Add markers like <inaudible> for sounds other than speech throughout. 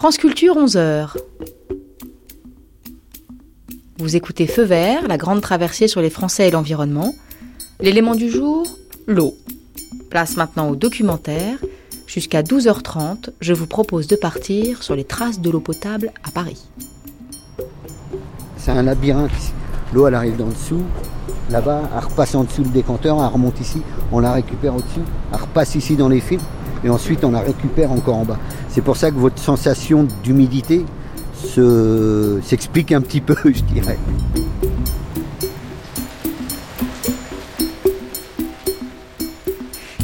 France Culture 11h. Vous écoutez Feu vert, la grande traversée sur les Français et l'environnement. L'élément du jour, l'eau. Place maintenant au documentaire. Jusqu'à 12h30, je vous propose de partir sur les traces de l'eau potable à Paris. C'est un labyrinthe. L'eau, elle arrive d'en dessous. Là-bas, elle repasse en dessous le décanteur, elle remonte ici, on la récupère au-dessus, elle repasse ici dans les fils, et ensuite on la récupère encore en bas. C'est pour ça que votre sensation d'humidité se- s'explique un petit peu, <laughs> je dirais.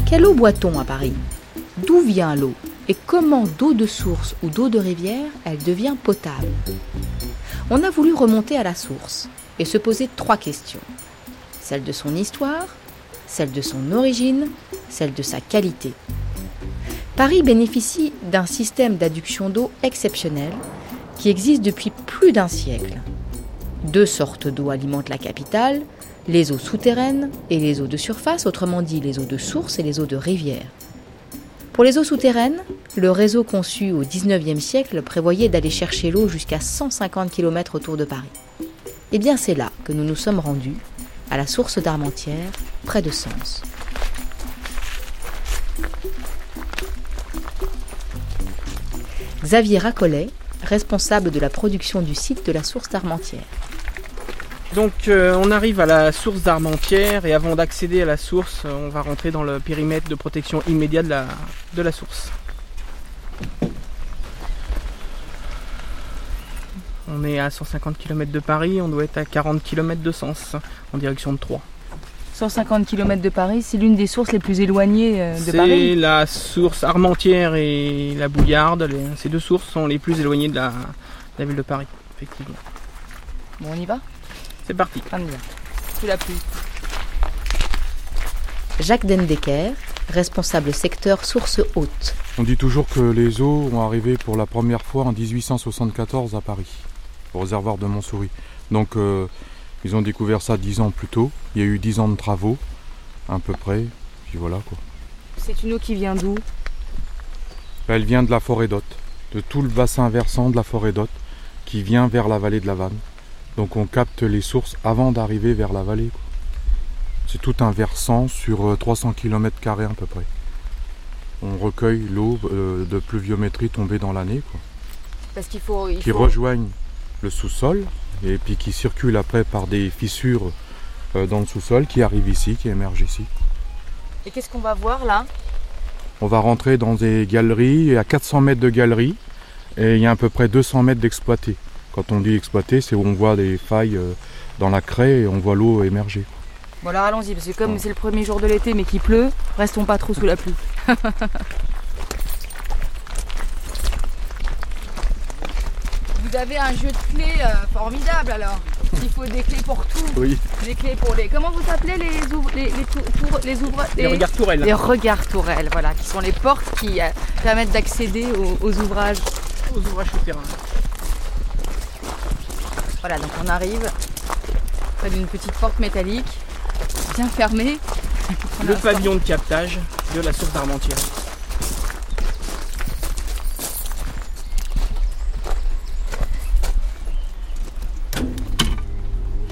Quelle eau boit-on à Paris? D'où vient l'eau? Et comment d'eau de source ou d'eau de rivière elle devient potable? On a voulu remonter à la source et se poser trois questions. Celle de son histoire, celle de son origine, celle de sa qualité. Paris bénéficie d'un système d'adduction d'eau exceptionnel qui existe depuis plus d'un siècle. Deux sortes d'eau alimentent la capitale, les eaux souterraines et les eaux de surface, autrement dit les eaux de source et les eaux de rivière. Pour les eaux souterraines, le réseau conçu au XIXe siècle prévoyait d'aller chercher l'eau jusqu'à 150 km autour de Paris. Eh bien c'est là que nous nous sommes rendus, à la source d'Armentières, près de Sens. Xavier Racollet, responsable de la production du site de la source d'Armentières. Donc euh, on arrive à la source d'Armentières et avant d'accéder à la source, euh, on va rentrer dans le périmètre de protection immédiat de la, de la source. On est à 150 km de Paris, on doit être à 40 km de Sens, en direction de Troyes. 150 km de Paris, c'est l'une des sources les plus éloignées euh, de C'est Paris. la source Armentières et la Bouillarde, les- ces deux sources sont les plus éloignées de la, de la ville de Paris, effectivement. Bon, on y va? C'est parti. On y va. Sous la pluie. Jacques Dendecker, responsable secteur source haute. On dit toujours que les eaux ont arrivé pour la première fois en 1874 à Paris, au réservoir de Montsouris. Donc euh, ils ont découvert ça dix ans plus tôt. Il y a eu dix ans de travaux, à peu près. Puis voilà quoi. C'est une eau qui vient d'où? Elle vient de la forêt d'Hôte, de tout le bassin versant de la forêt d'Hôte, qui vient vers la vallée de la Vanne. Donc on capte les sources avant d'arriver vers la vallée. C'est tout un versant sur euh, 300 km à peu près. On recueille l'eau euh, de pluviométrie tombée dans l'année. quoi. Parce qu'il faut. il qui faut- rejoignent le sous-sol et puis qui circulent après par des fissures euh, dans le sous-sol qui arrivent ici, qui émergent ici. Et qu'est-ce qu'on va voir là? On va rentrer dans des galeries, et à 400 mètres de galerie et il y a à peu près 200 mètres d'exploité. Quand on dit exploité, c'est où on voit des failles euh, dans la craie et on voit l'eau émerger. Bon, alors allons-y, parce que comme c'est le premier jour de l'été mais qu'il pleut, restons pas trop sous la pluie. <laughs> Vous avez un jeu de clés euh, formidable alors. Il faut des clés pour tout. Oui. Des clés pour les. Comment vous appelez les ouvres les, les, tour- tour- les ouvres Les regards tourelles. Les regards tourelles, voilà, qui sont les portes qui euh, permettent d'accéder aux, aux ouvrages. aux ouvrages souterrains. Voilà, donc on arrive près d'une petite porte métallique, bien fermée. <laughs> Le pavillon de captage de la source d'Armentières.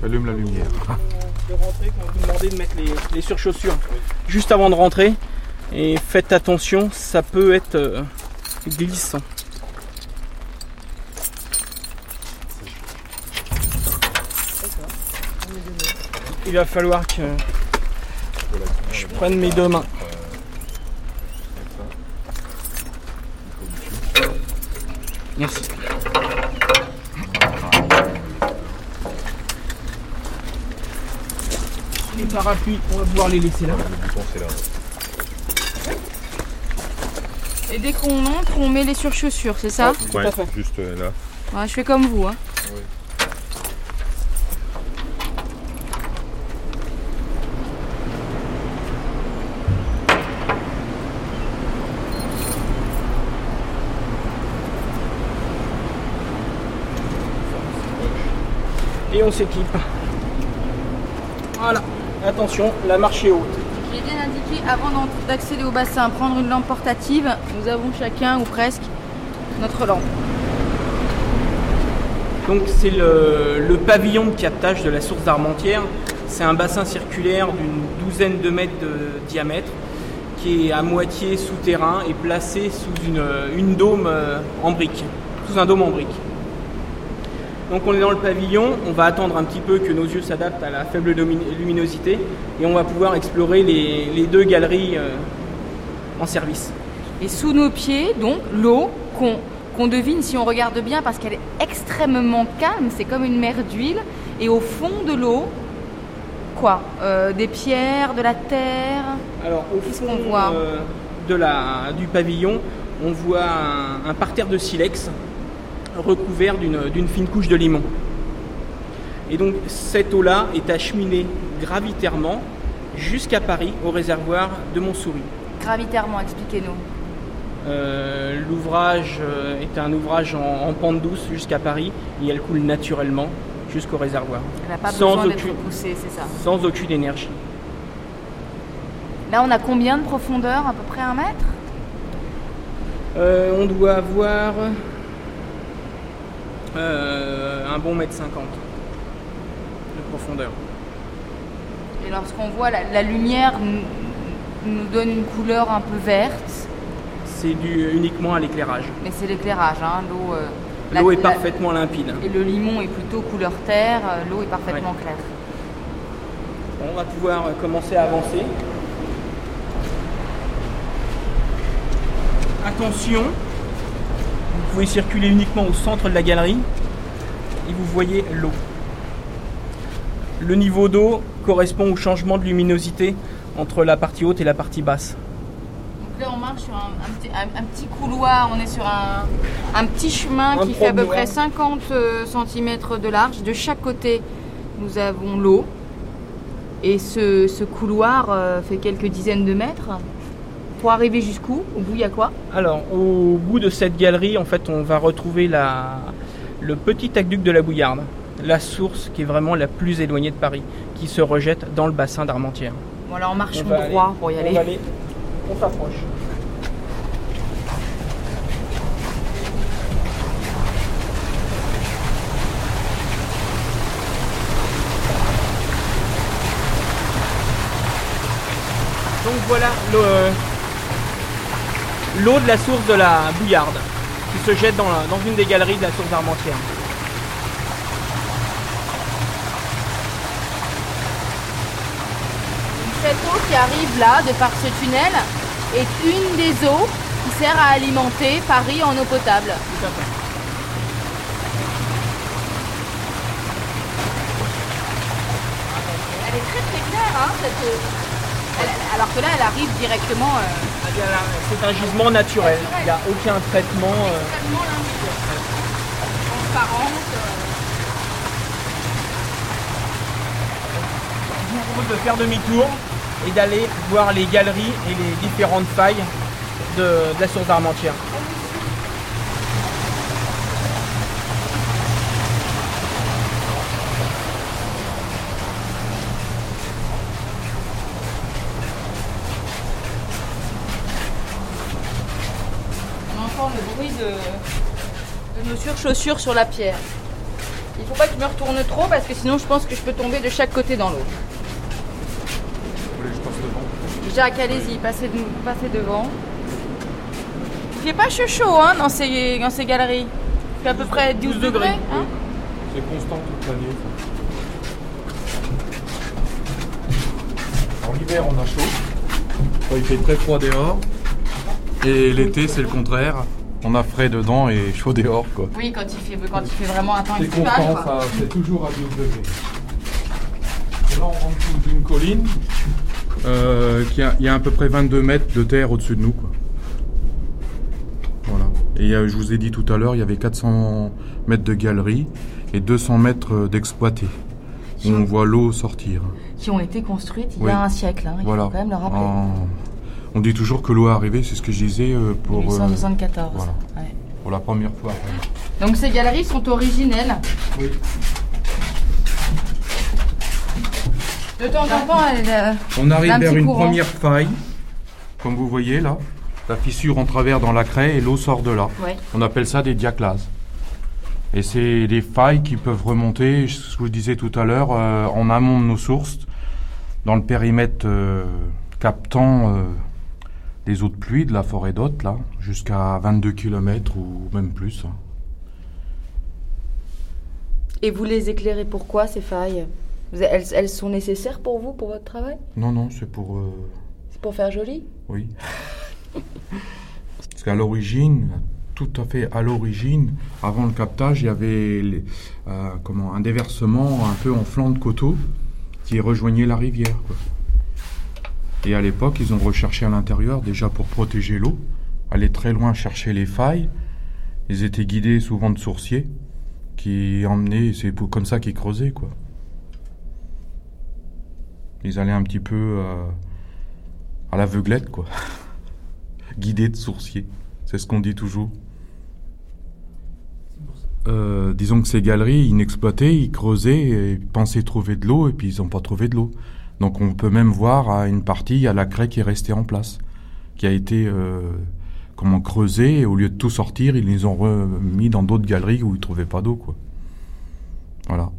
J'allume la lumière. de rentrer quand vous demandez de mettre les, les surchaussures juste avant de rentrer. Et faites attention, ça peut être euh, glissant. Il va falloir que je prenne mes deux mains. Merci. Les parapluies, on va pouvoir les laisser là. Et dès qu'on entre, on met les surchaussures, c'est ça Tout à fait. juste euh, là. Ouais, Je fais comme vous. Hein. Et on s'équipe. Attention, la marche est haute. Il est bien indiqué avant d'accéder au bassin, prendre une lampe portative. Nous avons chacun ou presque notre lampe. Donc c'est le, le pavillon de captage de la source d'Armentières. C'est un bassin circulaire d'une douzaine de mètres de diamètre qui est à moitié souterrain et placé sous une, une dôme euh, en brique, sous un dôme en brique. Donc on est dans le pavillon, on va attendre un petit peu que nos yeux s'adaptent à la faible lumi- luminosité et on va pouvoir explorer les, les deux galeries euh, en service. Et sous nos pieds, donc, l'eau qu'on devine si on regarde bien parce qu'elle est extrêmement calme, c'est comme une mer d'huile. Et au fond de l'eau, quoi Euh, Des pierres, de la terre? Alors au fond voit? euh, de la, du pavillon, on voit un, un parterre de silex recouvert d'une fine couche de limon. Et donc cette eau-là est acheminée gravitairement jusqu'à Paris, au réservoir de Montsouris. Gravitairement, expliquez-nous. Euh, L'ouvrage euh, est un ouvrage en, en pente douce jusqu'à Paris et elle coule naturellement jusqu'au réservoir, Elle n'a pas Sans besoin d'être poussée, c'est ça. sans aucune énergie. Là, on a combien de profondeur? À peu près un mètre? Euh, on doit avoir un bon mètre cinquante de profondeur. Et lorsqu'on voit la, la lumière nous, donne une couleur un peu verte, C'est dû uniquement à l'éclairage. mais c'est l'éclairage, hein, l'eau. euh, L'eau est la- parfaitement limpide. Et le limon est plutôt couleur terre, euh, l'eau est parfaitement claire. On va pouvoir commencer à avancer. Attention, pouvez circuler uniquement au centre de la galerie et vous voyez l'eau. Le niveau d'eau correspond au changement de luminosité entre la partie haute et la partie basse. Donc là, on marche sur un, un petit, un- un petit couloir, on est sur un, petit chemin qui fait à peu près 50 cm de large. De chaque côté, nous avons l'eau. Et ce, ce couloir euh, fait quelques dizaines de mètres. Pour arriver jusqu'où? Au bout, il y a quoi? Alors, au bout de cette galerie, en fait, on va retrouver la, le petit aqueduc de la Bouillarde, la source qui est vraiment la plus éloignée de Paris, qui se rejette dans le bassin d'Armentières. Bon, alors marchons On droit aller- pour y on aller. va aller- on s'approche. Donc voilà le- l'eau de la source de la Bouillarde qui se jette dans, la- dans une des galeries de la source d'Armentières. Cette eau qui arrive là, de par ce tunnel, est une des eaux qui sert à alimenter Paris en eau potable. Tout à fait. Elle est très très claire, hein, cette eau. Elle- alors que là, elle arrive directement euh, C'est un gisement naturel, il n'y a aucun traitement. euh, extrêmement. Transparente. Je vous propose de faire demi-tour et d'aller voir les galeries et les différentes failles de, de la source d'Armentières. De, de nos surchaussures sur la pierre. Il faut pas que je me retourne trop parce que sinon je pense que je peux tomber de chaque côté dans l'eau. Vous voulez que je passe devant Jacques, allez-y, passez, de- passez devant. Il fait pas chaud chaud hein, dans, ces, dans ces galeries. Il fait à peu près 12 degrés. degrés, hein. C'est constant toute l'année. En hiver, on a chaud. Il fait très froid dehors. Et l'été, c'est le contraire. On a frais dedans et chaud dehors, quoi. Oui, quand il fait, quand il fait vraiment un temps ça, c'est toujours à 12 degrés. Et là, on rentre sous une colline. euh, qui a, il y a à peu près 22 mètres de terre au-dessus de nous, quoi. Voilà. Et euh, je vous ai dit tout à l'heure, il y avait 400 mètres de galerie et 200 mètres d'exploité. Où on voit l'eau sortir. Qui ont été construites il Oui. y a un siècle. hein, il Voilà. faut quand même le rappeler. En- On dit toujours que l'eau est arrivée, c'est ce que je disais euh, pour, euh, 1874. voilà. ouais. pour la première fois. Donc ces galeries sont originelles. Oui. De temps en temps, elles, euh, On arrive Un vers petit une courant. première faille, comme vous voyez là. la fissure en travers dans la craie et l'eau sort de là. Ouais. On appelle ça des diaclases. Et c'est des failles qui peuvent remonter, ce que je disais tout à l'heure, euh, en amont de nos sources, dans le périmètre euh, captant les eaux de pluie de la forêt d'Hôte, là, jusqu'à 22 km ou même plus. hein. Et vous les éclairez pourquoi ces failles? Elles, elles sont nécessaires pour vous, pour votre travail? Non, non, c'est pour... euh, C'est pour faire joli? Oui. <laughs> Parce qu'à l'origine, tout à fait à l'origine, avant le captage, il y avait les- euh, comment, un déversement un peu en flanc de coteau qui rejoignait la rivière. quoi. Et à l'époque, ils ont recherché à l'intérieur déjà pour protéger l'eau, aller très loin chercher les failles. Ils étaient guidés souvent de sourciers qui emmenaient, c'est comme ça qu'ils creusaient. quoi. Ils allaient un petit peu euh, à l'aveuglette, quoi. <laughs> Guidés de sourciers. C'est ce qu'on dit toujours. Euh, disons que ces galeries inexploitées, ils creusaient et pensaient trouver de l'eau et puis ils n'ont pas trouvé de l'eau. Donc on peut même voir à une partie, il y a la craie qui est restée en place, qui a été euh, comment creusée et au lieu de tout sortir, ils les ont remis dans d'autres galeries où ils ne trouvaient pas d'eau, quoi. Voilà.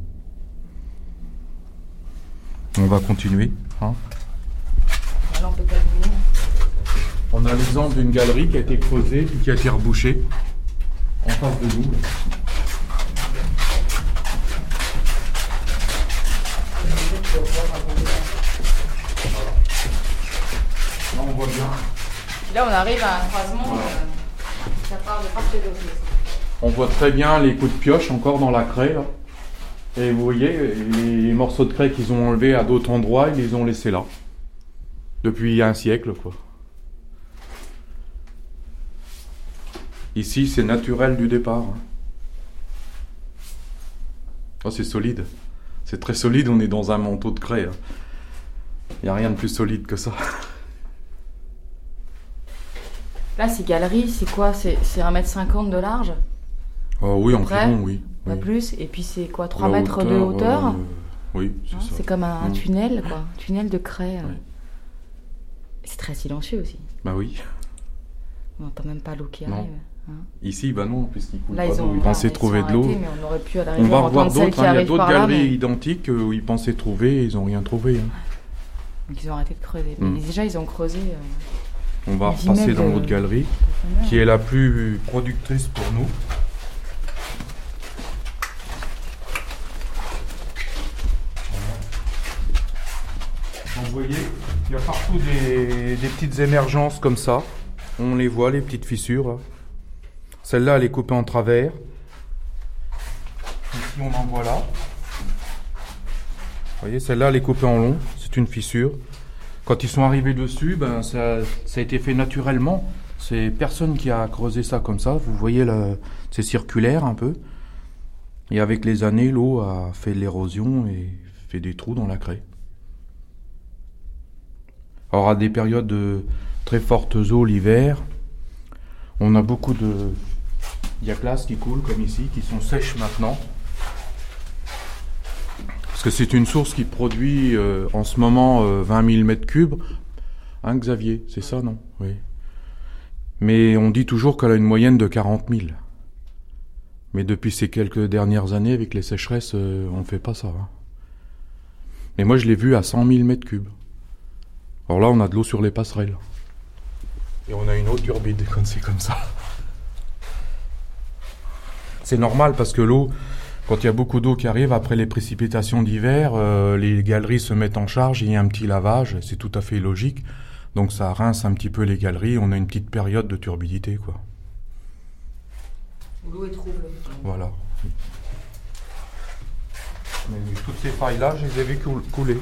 On va continuer. Hein. Alors on peut terminer. On a l'exemple d'une galerie qui a été creusée puis qui a été rebouchée en face de nous. Voit bien. Là on arrive à un croisement, euh, ça part de d'autre. On voit très bien les coups de pioche encore dans la craie. là. Et vous voyez, les morceaux de craie qu'ils ont enlevés à d'autres endroits, ils les ont laissés là. Depuis un siècle, quoi. Ici, c'est naturel du départ. hein. Oh, c'est solide. C'est très solide, on est dans un manteau de craie. Il n'y a rien de plus solide que ça. <laughs> Là ces galeries, c'est quoi? C'est c'est 1m50 de large? Oh, oui, environ, oui. Pas oui. plus? Et puis c'est quoi 3 La mètres de hauteur euh, Oui, c'est Hein, ça. C'est comme un, Mm. tunnel, quoi. Un tunnel de craie. euh. C'est très silencieux aussi. Bah oui. On n'entend même pas l'eau qui Non. arrive. Ici, bah non, puisqu'il coule Là, pas ils ont Ils pensaient ils sont trouver de l'eau. on aurait pu à On l'arrivée va revoir d'autres. hein. Il y a d'autres là. galeries Mais... identiques où ils pensaient trouver et ils n'ont rien trouvé. hein. Donc ils ont arrêté de creuser. Mm. Mais déjà, ils ont creusé. euh, On va repasser dans l'autre galerie, qui est la plus productrice pour nous. Donc, vous voyez, il y a partout des, des petites émergences comme ça. On les voit, les petites fissures. là. Celle-là, elle est coupée en travers. Ici, on en voit là. Vous voyez, celle-là, elle est coupée en long. C'est une fissure. Quand ils sont arrivés dessus, ben, ça, a été fait naturellement. C'est personne qui a creusé ça comme ça. Vous voyez, c'est circulaire un peu. Et avec les années, l'eau a fait de l'érosion et fait des trous dans la craie. Alors à des périodes de très fortes eaux l'hiver, on a beaucoup de diaclases qui coulent comme ici, qui sont sèches maintenant. Que c'est une source qui produit euh, en ce moment euh, 20 000 mètres cubes. Hein, Xavier, c'est ça, non? Oui. Mais on dit toujours qu'elle a une moyenne de 40 000. Mais depuis ces quelques dernières années, avec les sécheresses, euh, on ne fait pas ça. hein. Mais moi, je l'ai vu à 100 000 mètres cubes. Alors là, on a de l'eau sur les passerelles. Et on a une eau turbide <laughs> quand c'est comme ça. C'est normal parce que l'eau, quand il y a beaucoup d'eau qui arrive après les précipitations d'hiver, euh, les galeries se mettent en charge, il y a un petit lavage, c'est tout à fait logique. Donc ça rince un petit peu les galeries, on a une petite période de turbidité, quoi. L'eau est trouble. Voilà. Mais toutes ces failles-là, je les ai vues coul- couler.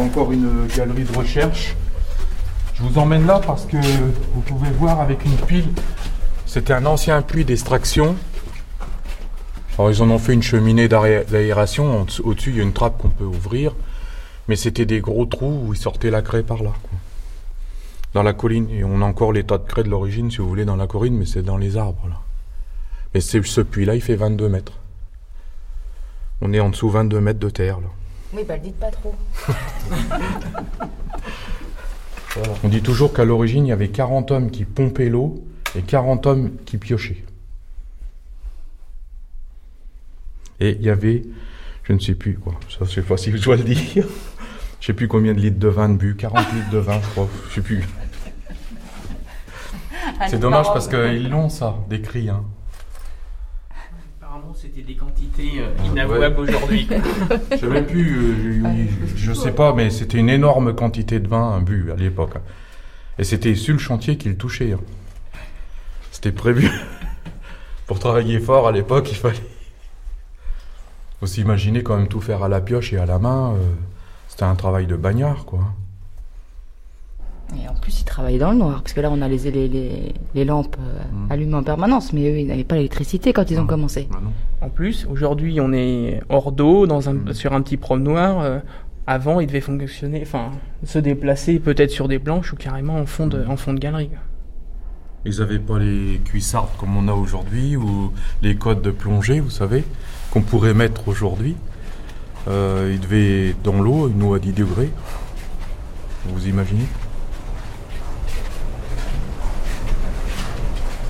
Encore une galerie de recherche. Je vous emmène là parce que vous pouvez voir avec une pile. C'était un ancien puits d'extraction. Alors ils en ont fait une cheminée d'aération. Au-dessus, il y a une trappe qu'on peut ouvrir. Mais c'était des gros trous où il sortait la craie par là. quoi. Dans la colline. Et on a encore l'état de craie de l'origine, si vous voulez, dans la colline, mais c'est dans les arbres là. C'est- ce puits-là, il fait 22 mètres. On est en dessous 22 mètres de terre. Là. Oui, bah le dites pas trop. On dit toujours qu'à l'origine, il y avait 40 hommes qui pompaient l'eau et 40 hommes qui piochaient. Et il y avait, je ne sais plus quoi, ça c'est facile, je dois le dire. Je sais plus combien de litres de vin de bu, 40 litres de vin, je crois, je sais plus. C'est dommage parce qu'ils l'ont ça, décrit. Hein. C'était des quantités euh, inavouables aujourd'hui. <laughs> Je sais même plus, euh, je, je sais pas, mais c'était une énorme quantité de vin bu à l'époque. Et c'était sur le chantier qu'ils touchaient. hein. C'était prévu. <laughs> Pour travailler fort à l'époque, il fallait. <laughs> Faut s'imaginer quand même tout faire à la pioche et à la main. euh, c'était un travail de bagnard, quoi. Et en plus, ils travaillaient dans le noir, parce que là, on a les, les, les, les lampes euh, Mm. allumées en permanence, mais eux, ils n'avaient pas l'électricité quand ils ont Mm. commencé. Bah. En plus, aujourd'hui, on est hors d'eau, dans un, Mm. sur un petit promenoir. euh, avant, il devait fonctionner, enfin, se déplacer peut-être sur des planches ou carrément en fond de, en fond de galerie. Ils n'avaient pas les cuissardes comme on a aujourd'hui ou les codes de plongée, vous savez, qu'on pourrait mettre aujourd'hui. Euh, ils devaient être dans l'eau, une eau à 10 degrés. Vous imaginez?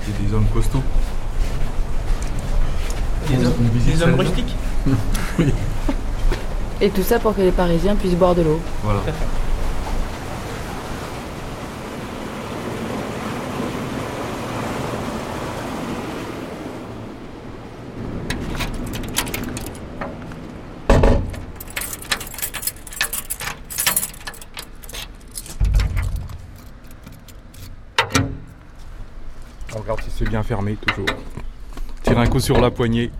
C'est des hommes costauds. Des hommes, des hommes rustiques <laughs> Et tout ça pour que les Parisiens puissent boire de l'eau. Voilà. On regarde si c'est bien toujours. Tire un coup sur la poignée.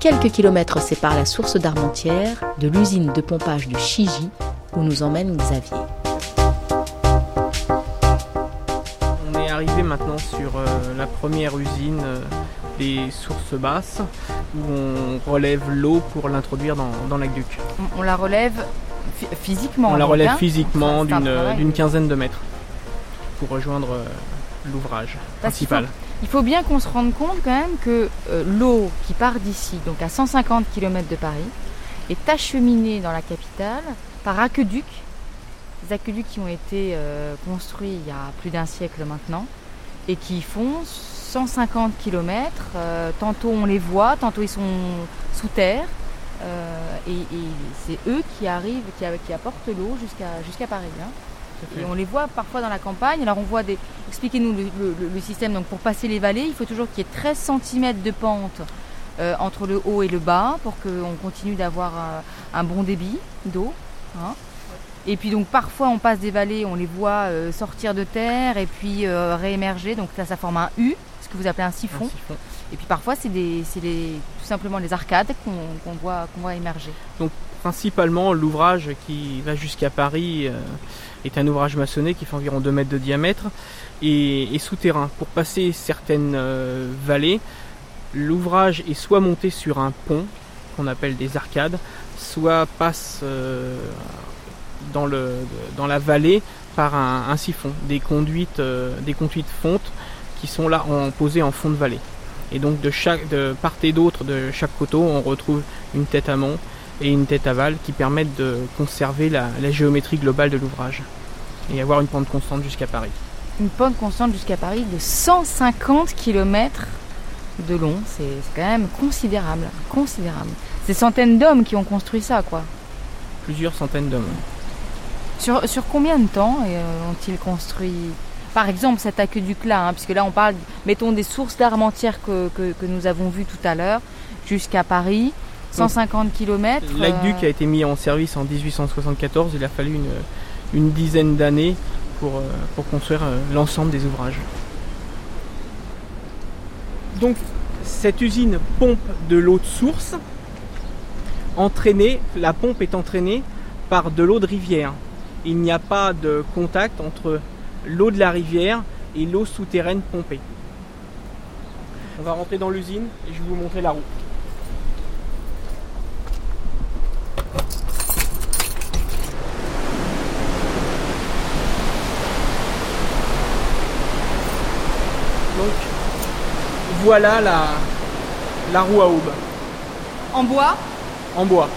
Quelques kilomètres séparent la source d'Armentières de l'usine de pompage du Chigi où nous emmène Xavier. Arrivé maintenant sur euh, la première usine euh, des sources basses où on relève l'eau pour l'introduire dans, dans l'aqueduc. On, on la relève phy- physiquement. On la relève physiquement un d'une quinzaine de mètres pour rejoindre euh, l'ouvrage Parce qu'il principal. Il faut bien qu'on se rende compte quand même que euh, l'eau qui part d'ici, donc à 150 km de Paris, est acheminée dans la capitale par aqueducs. Des aqueducs qui ont été euh, construits il y a plus d'un siècle maintenant et qui font 150 km. tantôt on les voit, tantôt ils sont sous terre. euh, et et c'est eux qui arrivent, qui, qui apportent l'eau jusqu'à jusqu'à Paris. hein. Et on les voit parfois dans la campagne. Alors on voit des. Expliquez-nous le, le- le- le système. Donc pour passer les vallées, il faut toujours qu'il y ait 13 cm de pente euh, entre le haut et le bas pour qu'on continue d'avoir un, un bon débit d'eau. hein. Et puis donc parfois on passe des vallées, on les voit euh, sortir de terre et puis euh, réémerger. Donc là ça forme un U, ce que vous appelez un siphon. Un siphon. Et puis parfois c'est tout simplement les arcades qu'on voit, voit émerger. Principalement, l'ouvrage qui va jusqu'à Paris euh, est un ouvrage maçonné qui fait environ 2 mètres de diamètre et, et souterrain. Pour passer certaines euh, vallées, l'ouvrage est soit monté sur un pont qu'on appelle des arcades, soit passe euh, dans, le, dans la vallée par un, un siphon, des conduites, euh, des conduites fontes qui sont là en, posées en fond de vallée. Et donc de, chaque, de part et d'autre de chaque coteau, on retrouve une tête amont et une tête aval qui permettent de conserver la, la géométrie globale de l'ouvrage et avoir une pente constante jusqu'à Paris. Une pente constante jusqu'à Paris de 150 km de long, c'est c'est quand même considérable, considérable. C'est centaines d'hommes qui ont construit ça, quoi. Plusieurs centaines d'hommes. Sur, sur combien de temps euh, ont-ils construit, par exemple, cet aqueduc-là, hein, puisque là on parle, mettons, des sources d'Armentières que, que, que nous avons vues tout à l'heure, jusqu'à Paris, 150 km. L'aqueduc a été mis en service en 1874, il a fallu une, une dizaine d'années pour, euh, pour construire euh, l'ensemble des ouvrages. Donc cette usine pompe de l'eau de source, entraînée, la pompe est entraînée par de l'eau de rivière il n'y a pas de contact entre l'eau de la rivière et l'eau souterraine pompée. On va rentrer dans l'usine et je vais vous montrer la roue. Donc voilà la, roue à aube. En bois? En bois.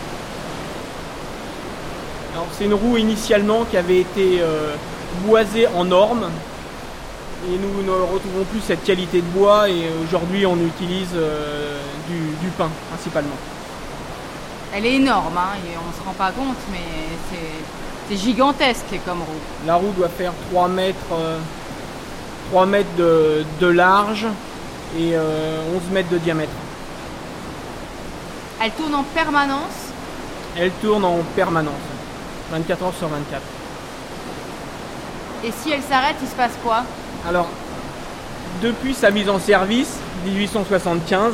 Alors, c'est une roue initialement qui avait été euh, boisée en norme. Et nous ne retrouvons plus cette qualité de bois et aujourd'hui on utilise euh, du, du pain principalement. Elle est énorme, hein, et on ne se rend pas compte, mais c'est- gigantesque comme roue. La roue doit faire 3 mètres, euh, 3 mètres de, de large et euh, 11 mètres de diamètre. Elle tourne en permanence? Elle tourne en permanence, 24 heures sur 24. Et si elle s'arrête, il se passe quoi? Alors, depuis sa mise en service, 1875,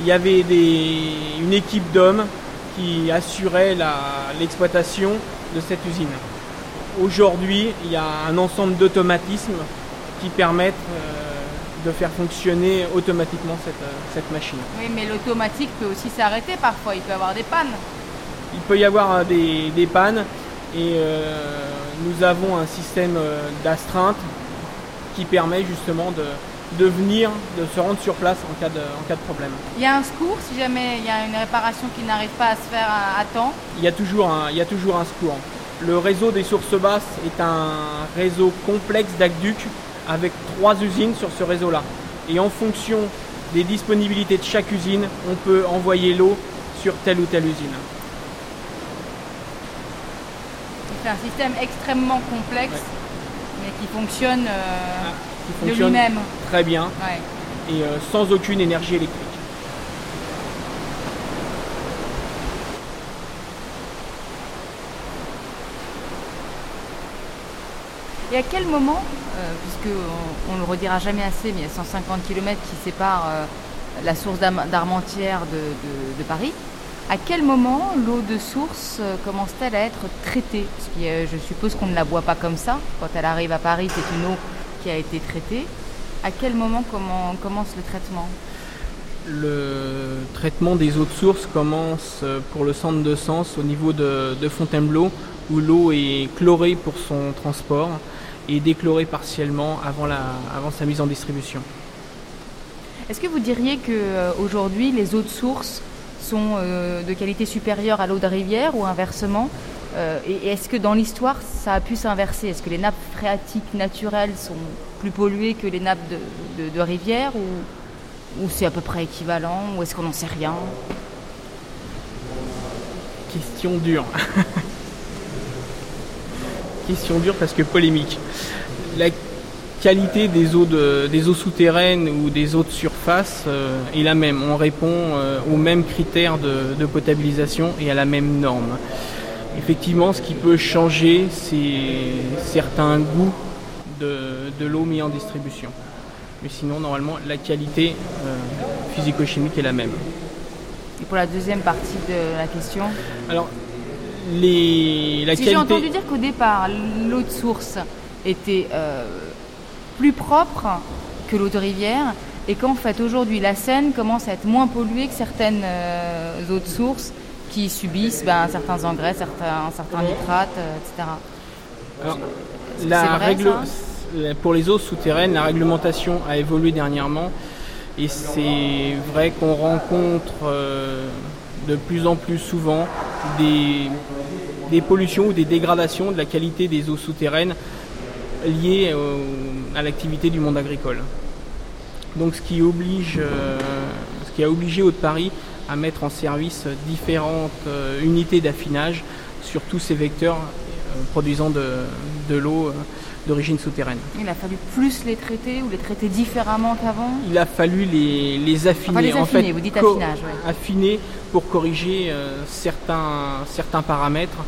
il y avait des- une équipe d'hommes qui assurait l'exploitation de cette usine. Aujourd'hui, il y a un ensemble d'automatismes qui permettent euh, de faire fonctionner automatiquement cette, euh, cette machine. Oui, mais l'automatique peut aussi s'arrêter parfois, il peut y avoir des pannes. Il peut y avoir euh, des, des pannes et euh, nous avons un système euh, d'astreinte qui permet justement de, de venir, de se rendre sur place en cas de, en cas de problème. Il y a un secours si jamais il y a une réparation qui n'arrive pas à se faire à, à temps. Il y, a toujours un, il y a toujours un secours. Le réseau des sources basses est un réseau complexe d'aqueducs avec trois usines sur ce réseau-là. Et en fonction des disponibilités de chaque usine, on peut envoyer l'eau sur telle ou telle usine. C'est un système extrêmement complexe, Ouais. mais qui fonctionne euh, Qui de fonctionne lui-même. très bien Ouais. et euh, sans aucune énergie électrique. Et à quel moment, euh, puisque on, on le redira jamais assez, mais il y a 150 km qui séparent euh, la source de, de- de Paris, à quel moment l'eau de source euh, commence-t-elle à être traitée? Parce que je suppose qu'on ne la boit pas comme ça. Quand elle arrive à Paris, c'est une eau qui a été traitée. À quel moment comment, commence le traitement? Le traitement des eaux de source commence euh, pour le centre de Sens au niveau de, de Fontainebleau où l'eau est chlorée pour son transport et déchlorée partiellement avant, la, avant sa mise en distribution. Est-ce que vous diriez que euh, aujourd'hui les eaux de source sont euh, de qualité supérieure à l'eau de rivière ou inversement Euh, Et est-ce que dans l'histoire ça a pu s'inverser? Est-ce que les nappes phréatiques naturelles sont plus polluées que les nappes de, de, rivière ou, ou c'est à peu près équivalent Ou est-ce qu'on n'en sait rien? Question dure. <laughs> Question dure parce que polémique. La qualité des eaux, de- des eaux souterraines ou des eaux de surface euh, est la même. On répond euh, aux mêmes critères de, de potabilisation et à la même norme. Effectivement, ce qui peut changer, c'est certains goûts de, de l'eau mise en distribution. Mais sinon, normalement, la qualité euh, physico-chimique est la même. Et pour la deuxième partie de la question Alors, les, la Si j'ai entendu dire qu'au départ, l'eau de source était plus propre que l'eau de rivière et qu'en fait aujourd'hui la Seine commence à être moins polluée que certaines euh, eaux de source qui subissent ben, certains engrais, certains, certains nitrates, euh, etc. Alors, la vrai, règle, la- pour les eaux souterraines, la réglementation a évolué dernièrement et c'est vrai qu'on rencontre euh, de plus en plus souvent des, des pollutions ou des dégradations de la qualité des eaux souterraines liées à l'activité du monde agricole. Donc ce qui oblige, euh, ce qui a obligé Haute-Paris à mettre en service différentes euh, unités d'affinage sur tous ces vecteurs euh, produisant de, de l'eau d'origine souterraine. Il a fallu plus les traiter ou les traiter différemment qu'avant? Il a fallu les, les affiner. Enfin, les en fait, vous dites co- affinage, ouais. affiner pour corriger certains, certains paramètres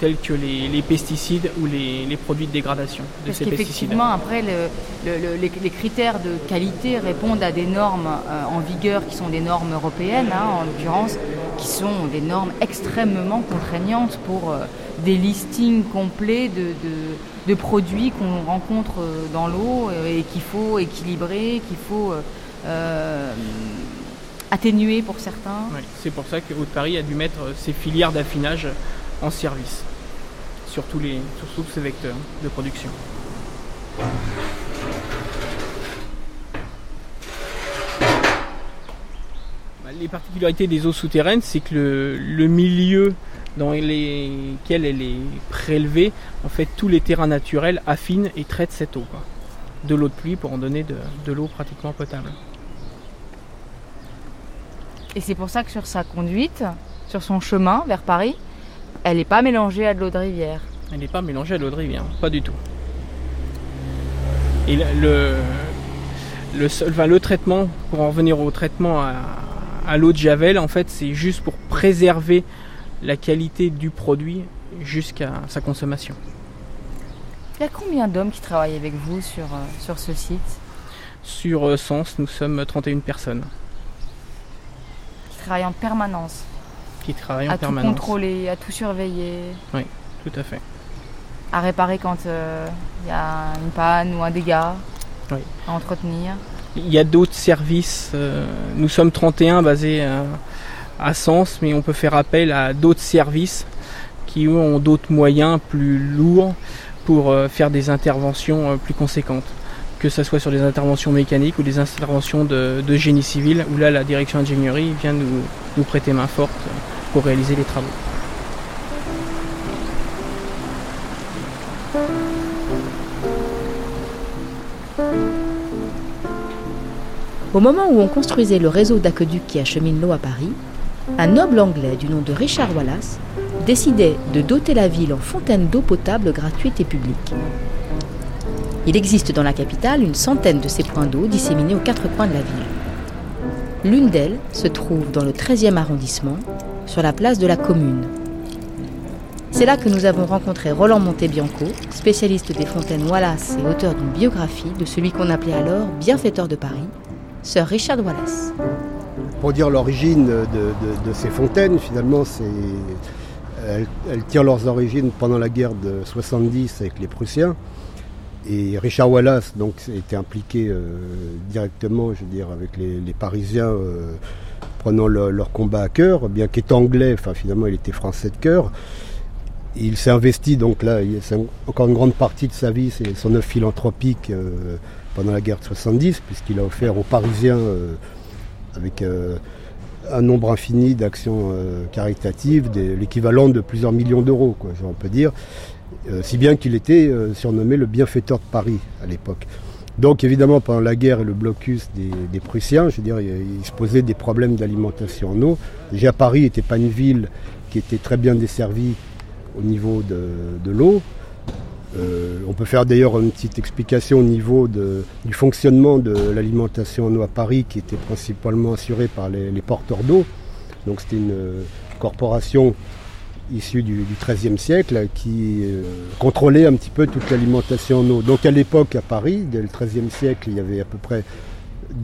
tels que les, les pesticides ou les, les produits de dégradation de Parce ces pesticides. qu'effectivement, après, le- le- le- les, les critères de qualité répondent à des normes euh, en vigueur qui sont des normes européennes, hein, en l'occurrence, qui sont des normes extrêmement contraignantes pour euh, des listings complets de, de- de produits qu'on rencontre euh, dans l'eau euh, et qu'il faut équilibrer, qu'il faut euh, euh, atténuer pour certains. C'est pour ça que Haute-Paris a dû mettre euh, ces filières d'affinage en service sur tous, les, sur ces vecteurs de production. les particularités des eaux souterraines, c'est que le, milieu dans lesquels elle est prélevée, en fait, tous les terrains naturels affinent et traitent cette eau. De l'eau de pluie pour en donner de l'eau pratiquement potable. Et c'est pour ça que sur sa conduite, sur son chemin vers Paris, elle n'est pas mélangée à de l'eau de rivière. Elle n'est pas mélangée à l'eau de rivière, pas du tout. Et le, le, le seul- enfin, le traitement, pour en revenir au traitement à, à l'eau de Javel, en fait, c'est juste pour préserver la qualité du produit jusqu'à sa consommation. Il y a combien d'hommes qui travaillent avec vous sur, euh, sur ce site? Sur euh, Sens, nous sommes 31 personnes Qui travaillent en permanence, qui travaillent à en tout permanence. contrôler, à tout surveiller, Tout à fait. à réparer quand euh, il y a une panne ou un dégât, Oui. à entretenir. Il y a d'autres services. euh, nous sommes 31 basés à, à Sens, mais on peut faire appel à d'autres services qui eux, ont d'autres moyens plus lourds pour euh, faire des interventions euh, plus conséquentes. Que ce soit sur des interventions mécaniques ou des interventions de, de génie civil, où là la direction ingénierie vient nous, nous prêter main forte pour réaliser les travaux. Au moment où on construisait le réseau d'aqueducs qui achemine l'eau à Paris, un noble anglais du nom de Richard Wallace décidait de doter la ville en fontaines d'eau potable gratuite et publique. Il existe dans la capitale une centaine de ces points d'eau disséminés aux quatre coins de la ville. L'une d'elles se trouve dans le 13e arrondissement, sur la place de la Commune. C'est là que nous avons rencontré Roland Montebianco, spécialiste des fontaines Wallace et auteur d'une biographie de celui qu'on appelait alors bienfaiteur de Paris, Sir Richard Wallace. Pour dire l'origine de, ces fontaines, finalement, elles, tirent leurs origines pendant la guerre de 70 avec les Prussiens. Et Richard Wallace donc, était impliqué euh, directement, je veux avec les, les Parisiens, euh, prenant le- leur combat à cœur, bien qu'étant anglais, finalement il était français de cœur. Il s'est investi, donc là, il- encore une grande partie de sa vie, c'est son œuvre philanthropique euh, pendant la guerre de 70, puisqu'il a offert aux Parisiens euh, avec euh, un nombre infini d'actions caritatives, l'équivalent de plusieurs millions d'euros, on peut dire, si bien qu'il était surnommé le bienfaiteur de Paris à l'époque. Donc évidemment, pendant la guerre et le blocus des, Prussiens, je dire, il, il se posait des problèmes d'alimentation en eau. Déjà, Paris n'était pas une ville qui était très bien desservie au niveau de, de l'eau. Euh, on peut faire d'ailleurs une petite explication au niveau de- du fonctionnement de l'alimentation en eau à Paris, qui était principalement assurée par les, les porteurs d'eau. Donc c'était une euh, corporation issue du, XIIIe siècle qui euh, contrôlait un petit peu toute l'alimentation en eau. Donc à l'époque à Paris, dès le XIIIe siècle, il y avait à peu près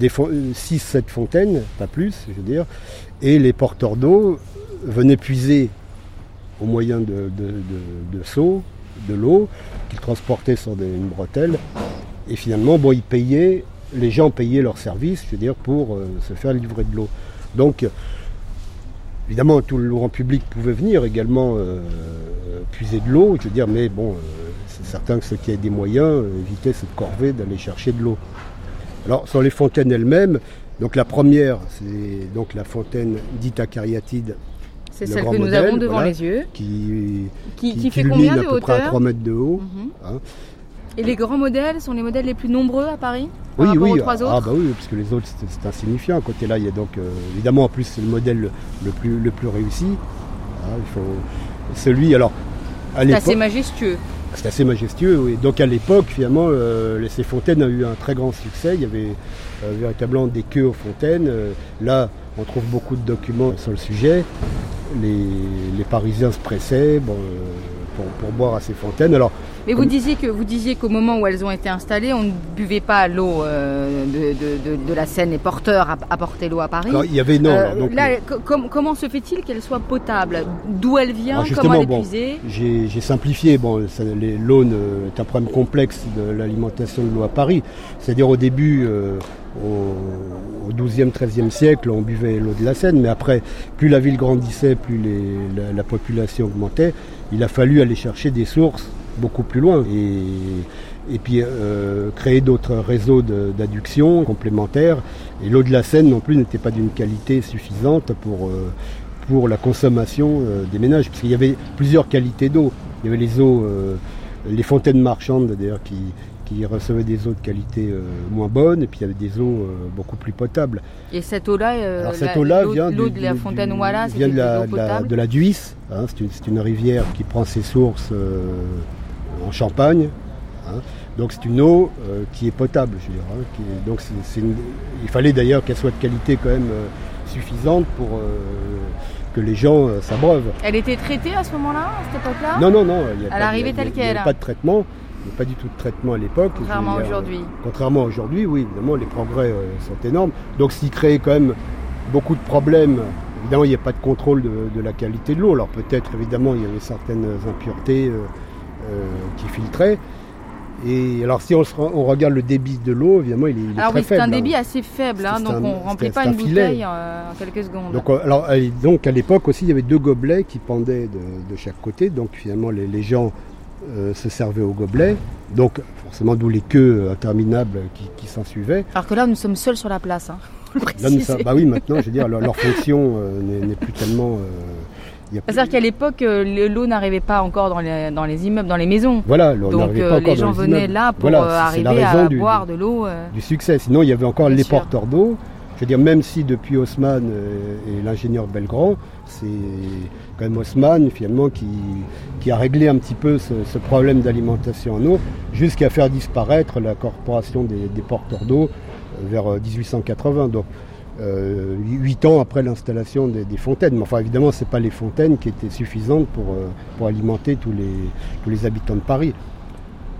6-7 fontaines, pas plus, je veux dire, et les porteurs d'eau venaient puiser au moyen de, de, seaux, de l'eau, qu'ils transportaient sur des, une bretelle. Et finalement, bon, ils payaient, les gens payaient leur service, je veux dire, pour euh, se faire livrer de l'eau. Donc, évidemment, tout le grand public pouvait venir également euh, puiser de l'eau, je veux dire, mais bon, euh, c'est certain que ceux qui avaient des moyens euh, évitaient cette corvée d'aller chercher de l'eau. Alors, sur les fontaines elles-mêmes, donc la première, c'est donc la fontaine dite acariatide C'est Le celle que nous modèle, avons devant voilà. les yeux. qui, Qui, qui qui fait culmine combien de à peu près à hauteur 3 mètres de haut. Mhm. hein. Et les grands modèles sont les modèles les plus nombreux à Paris par Oui, oui, aux trois ah autres bah oui, parce que les autres c'est insignifiant. À côté là, il y a donc euh, évidemment en plus c'est le modèle le, plus le plus réussi. Hein, il faut celui alors C'est assez majestueux. c'est assez majestueux. Oui. Donc à l'époque finalement euh, les- ces fontaines ont eu un très grand succès. Il y avait euh, véritablement des queues aux fontaines. Euh, là, on trouve beaucoup de documents sur le sujet. Les, les Parisiens se pressaient bon, euh, pour, pour boire à ces fontaines. Alors Mais vous disiez que vous disiez qu'au moment où elles ont été installées, on ne buvait pas l'eau euh, de, de- de- de la Seine. Les porteurs app- apportaient l'eau à Paris. alors, il y avait non. Euh, alors, donc, là, co- com- comment se fait-il qu'elle soit potable? D'où elle vient? Comment elle est bon, puisée? J'ai simplifié. Bon, l'eau est un problème complexe de l'alimentation de l'eau à Paris. C'est-à-dire au début, euh, au, 12e, 13e siècle, on buvait l'eau de la Seine, mais après, plus la ville grandissait, plus les- la, la population augmentait. Il a fallu aller chercher des sources beaucoup plus loin. Et et puis euh, créer d'autres réseaux d'adduction complémentaires. Et l'eau de la Seine non plus n'était pas d'une qualité suffisante pour, euh, pour la consommation euh, des ménages, parce qu'il y avait plusieurs qualités d'eau. Il y avait les eaux, les fontaines marchandes d'ailleurs qui, qui recevaient des eaux de qualité euh, moins bonne, et puis il y avait des eaux euh, beaucoup plus potables. Et cette eau-là, euh, cette eau-là vient l'eau de la fontaine Wallace, vient de la, de la- potable de la Duisse. hein, c'est, une, rivière qui prend ses sources en Champagne. hein. donc c'est une eau qui est potable. Je veux dire, hein, qui est- donc une- il fallait d'ailleurs qu'elle soit de qualité quand même suffisante pour que les gens s'abreuvent. Elle était traitée à ce moment-là, à cette époque-là? Non, non, non. Il y a y a- telle Il n'y avait quelle. pas de traitement. Il n'y a pas du tout de traitement à l'époque. Contrairement dire, aujourd'hui. Contrairement à aujourd'hui, oui, évidemment, les progrès euh, sont énormes. Donc, ce qui crée quand même beaucoup de problèmes. Évidemment, il n'y a pas de contrôle de, de la qualité de l'eau. Alors, peut-être, évidemment, il y avait certaines impuretés euh, euh, qui filtraient. Et alors, si on, se re- on regarde le débit de l'eau, évidemment, il est, il est Alors très oui, c'est faible. un hein. débit assez faible, hein, C'est donc un- on remplit c'est- pas c'est une un bouteille euh, en quelques secondes. Donc, euh, alors, donc à l'époque aussi, il y avait deux gobelets qui pendaient de, de chaque côté. Donc finalement, les, les gens euh, se servaient aux gobelets. Donc forcément, d'où les queues interminables qui, qui s'en suivaient. Alors que là, nous sommes seuls sur la place. Hein. <laughs> Là, nous préciser. sommes- bah oui, maintenant, je veux dire, leur, leur fonction euh, n'est plus tellement. euh, C'est-à-dire qu'à l'époque, euh, le- l'eau n'arrivait pas encore dans les, dans les immeubles, dans les maisons. Voilà, on Donc n'arrivait euh, pas encore les gens venaient immeubles. là pour Voilà, euh, arriver à du- boire de l'eau. euh. du succès. Sinon, il y avait encore les sûr. porteurs d'eau. Je veux dire, même si depuis Haussmann euh, et l'ingénieur Belgrand, c'est quand même Haussmann finalement qui, qui a réglé un petit peu ce, problème d'alimentation en eau, jusqu'à faire disparaître la corporation des, porteurs d'eau euh, vers euh, 1880. Donc, euh, huit ans après l'installation des, fontaines. Mais enfin, évidemment, ce pas les fontaines qui étaient suffisantes pour, pour alimenter tous les, tous les habitants de Paris.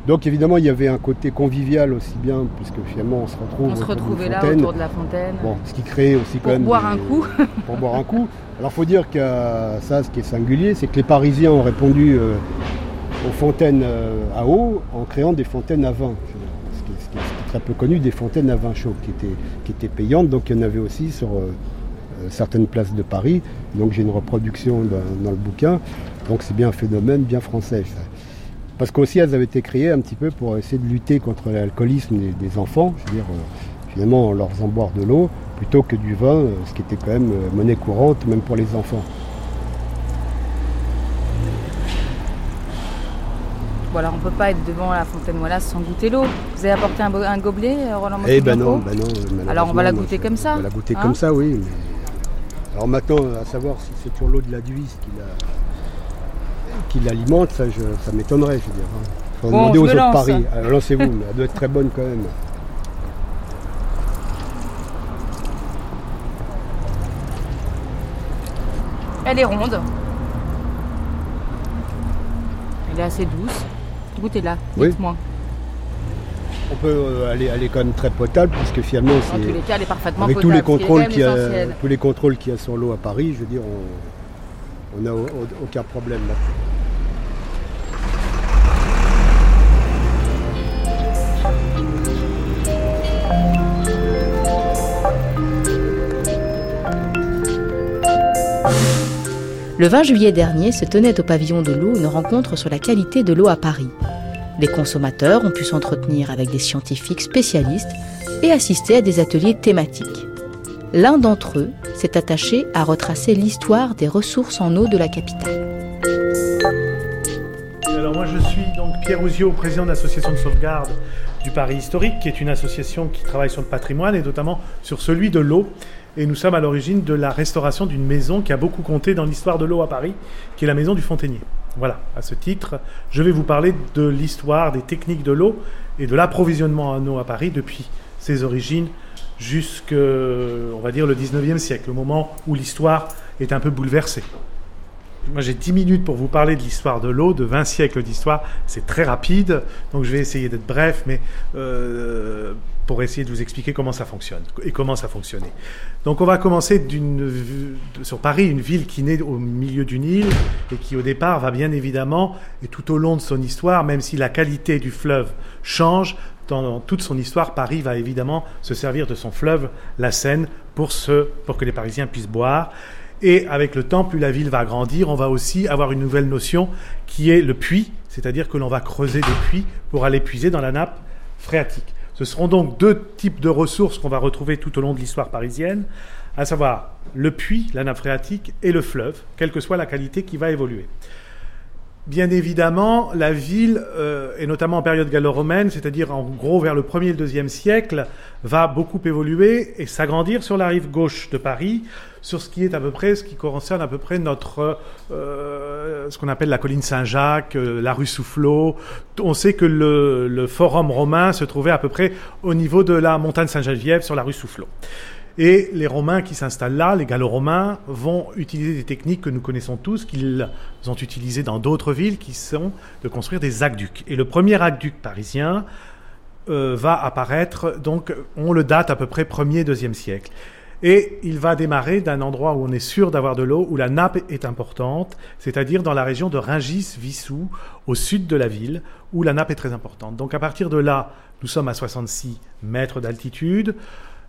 Donc évidemment, il y avait un côté convivial aussi bien, puisque finalement on se retrouve On se retrouvait là autour de la fontaine. Bon, ce qui crée aussi quand Pour même boire des- un coup. <laughs> pour boire un coup. Alors faut dire que ça, ce qui est singulier, c'est que les Parisiens ont répondu euh, aux fontaines euh, à eau en créant des fontaines à vin. Ce qui, est, ce qui très peu connu, des fontaines à vin chaud qui étaient, qui étaient payantes. Donc il y en avait aussi sur euh, euh, certaines places de Paris. Donc j'ai une reproduction dans, dans le bouquin. Donc c'est bien un phénomène bien français. ça. Parce qu'aussi elles avaient été créées un petit peu pour essayer de lutter contre l'alcoolisme des, des enfants. Je veux dire, euh, finalement, en leur faisant boire de l'eau plutôt que du vin, euh, ce qui était quand même euh, monnaie courante, même pour les enfants. Voilà, on peut pas être devant la fontaine Wallace sans goûter l'eau. Vous avez apporté un, gobelet, Roland Eh ben non, ben non. Alors, on va la goûter comme ça, On va la goûter hein comme ça, oui. mais- Alors maintenant, à savoir si c'est toujours l'eau de la Duisse qui la- qui l'alimente, ça, je- ça m'étonnerait, je veux dire. hein. Faut Bon, demander aux autres lance. paris. Alors, lancez-vous, mais elle doit être très bonne quand même. Elle est ronde. Elle est assez douce. Goûtez-la, Oui. dites-moi. On peut euh, aller, aller quand même très potable, puisque finalement, En tous les c'est cas, elle est parfaitement avec tous potable. les qui est contrôles a, essentiel. tous les contrôles qu'il y a sur l'eau à Paris, je veux dire, on n'a aucun problème là. Le 20 juillet dernier se tenait au pavillon de l'eau une rencontre sur la qualité de l'eau à Paris. Les consommateurs ont pu s'entretenir avec des scientifiques spécialistes et assister à des ateliers thématiques. L'un d'entre eux s'est attaché à retracer l'histoire des ressources en eau de la capitale. Alors moi je suis donc Pierre Ouzio, président de l'association de sauvegarde du Paris historique, qui est une association qui travaille sur le patrimoine et notamment sur celui de l'eau. Et nous sommes à l'origine de la restauration d'une maison qui a beaucoup compté dans l'histoire de l'eau à Paris, qui est la maison du Fontainier. Voilà, à ce titre, je vais vous parler de l'histoire des techniques de l'eau et de l'approvisionnement en eau à Paris depuis ses origines jusqu'à, on va dire, le 19e siècle, au moment où l'histoire est un peu bouleversée. Moi, j'ai 10 minutes pour vous parler de l'histoire de l'eau, de 20 siècles d'histoire. C'est très rapide, donc je vais essayer d'être bref, mais euh, pour essayer de vous expliquer comment ça fonctionne et comment ça fonctionnait. Donc, on va commencer sur Paris, une ville qui naît au milieu d'une île et qui, au départ, va bien évidemment, et tout au long de son histoire, même si la qualité du fleuve change, dans toute son histoire, Paris va évidemment se servir de son fleuve, la Seine, pour, pour que les Parisiens puissent boire. Et avec le temps, plus la ville va grandir, on va aussi avoir une nouvelle notion qui est le puits, c'est-à-dire que l'on va creuser des puits pour aller puiser dans la nappe phréatique. Ce seront donc deux types de ressources qu'on va retrouver tout au long de l'histoire parisienne, à savoir le puits, la nappe phréatique, et le fleuve, quelle que soit la qualité qui va évoluer. Bien évidemment, la ville, euh, et notamment en période gallo-romaine, c'est-à-dire en gros vers le 1er et le 2e siècle, va beaucoup évoluer et s'agrandir sur la rive gauche de Paris, sur ce qui est à peu près, ce qui concerne à peu près notre, euh, ce qu'on appelle la colline Saint-Jacques, euh, la rue Soufflot. On sait que le, forum romain se trouvait à peu près au niveau de la montagne Saint-Geneviève sur la rue Soufflot. Et les Romains qui s'installent là, les Gallo-Romains, vont utiliser des techniques que nous connaissons tous, qu'ils ont utilisées dans d'autres villes, qui sont de construire des aqueducs. Et le premier aqueduc parisien euh, va apparaître, donc on le date à peu près 1er, 2e siècle. Et il va démarrer d'un endroit où on est sûr d'avoir de l'eau, où la nappe est importante, c'est-à-dire dans la région de Ringis-Vissou, au sud de la ville, où la nappe est très importante. Donc à partir de là, nous sommes à 66 mètres d'altitude.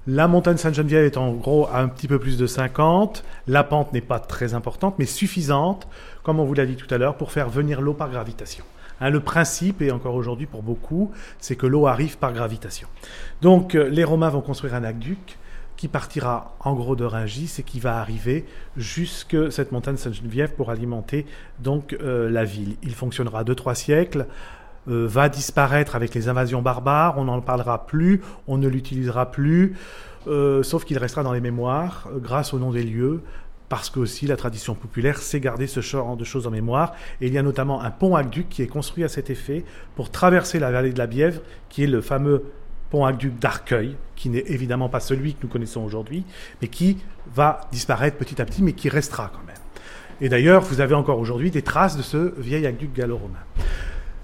La montagne Sainte-Geneviève est en gros à un petit peu plus de 50. La pente n'est pas très importante, mais suffisante, comme on vous l'a dit tout à l'heure, pour faire venir l'eau par gravitation. Hein, le principe, et encore aujourd'hui pour beaucoup, c'est que l'eau arrive par gravitation. Donc euh, les Romains vont construire un aqueduc qui partira en gros de Rungis et qui va arriver jusque cette montagne Sainte-Geneviève pour alimenter donc euh, la ville. Il fonctionnera deux trois siècles. Euh, va disparaître avec les invasions barbares, on n'en parlera plus, on ne l'utilisera plus, euh, sauf qu'il restera dans les mémoires grâce au nom des lieux, parce que aussi la tradition populaire sait garder ce genre de choses en mémoire. Et il y a notamment un pont aqueduc qui est construit à cet effet pour traverser la vallée de la Bièvre, qui est le fameux pont aqueduc d'Arcueil, qui n'est évidemment pas celui que nous connaissons aujourd'hui, mais qui va disparaître petit à petit, mais qui restera quand même. Et d'ailleurs, vous avez encore aujourd'hui des traces de ce vieil aqueduc gallo-romain.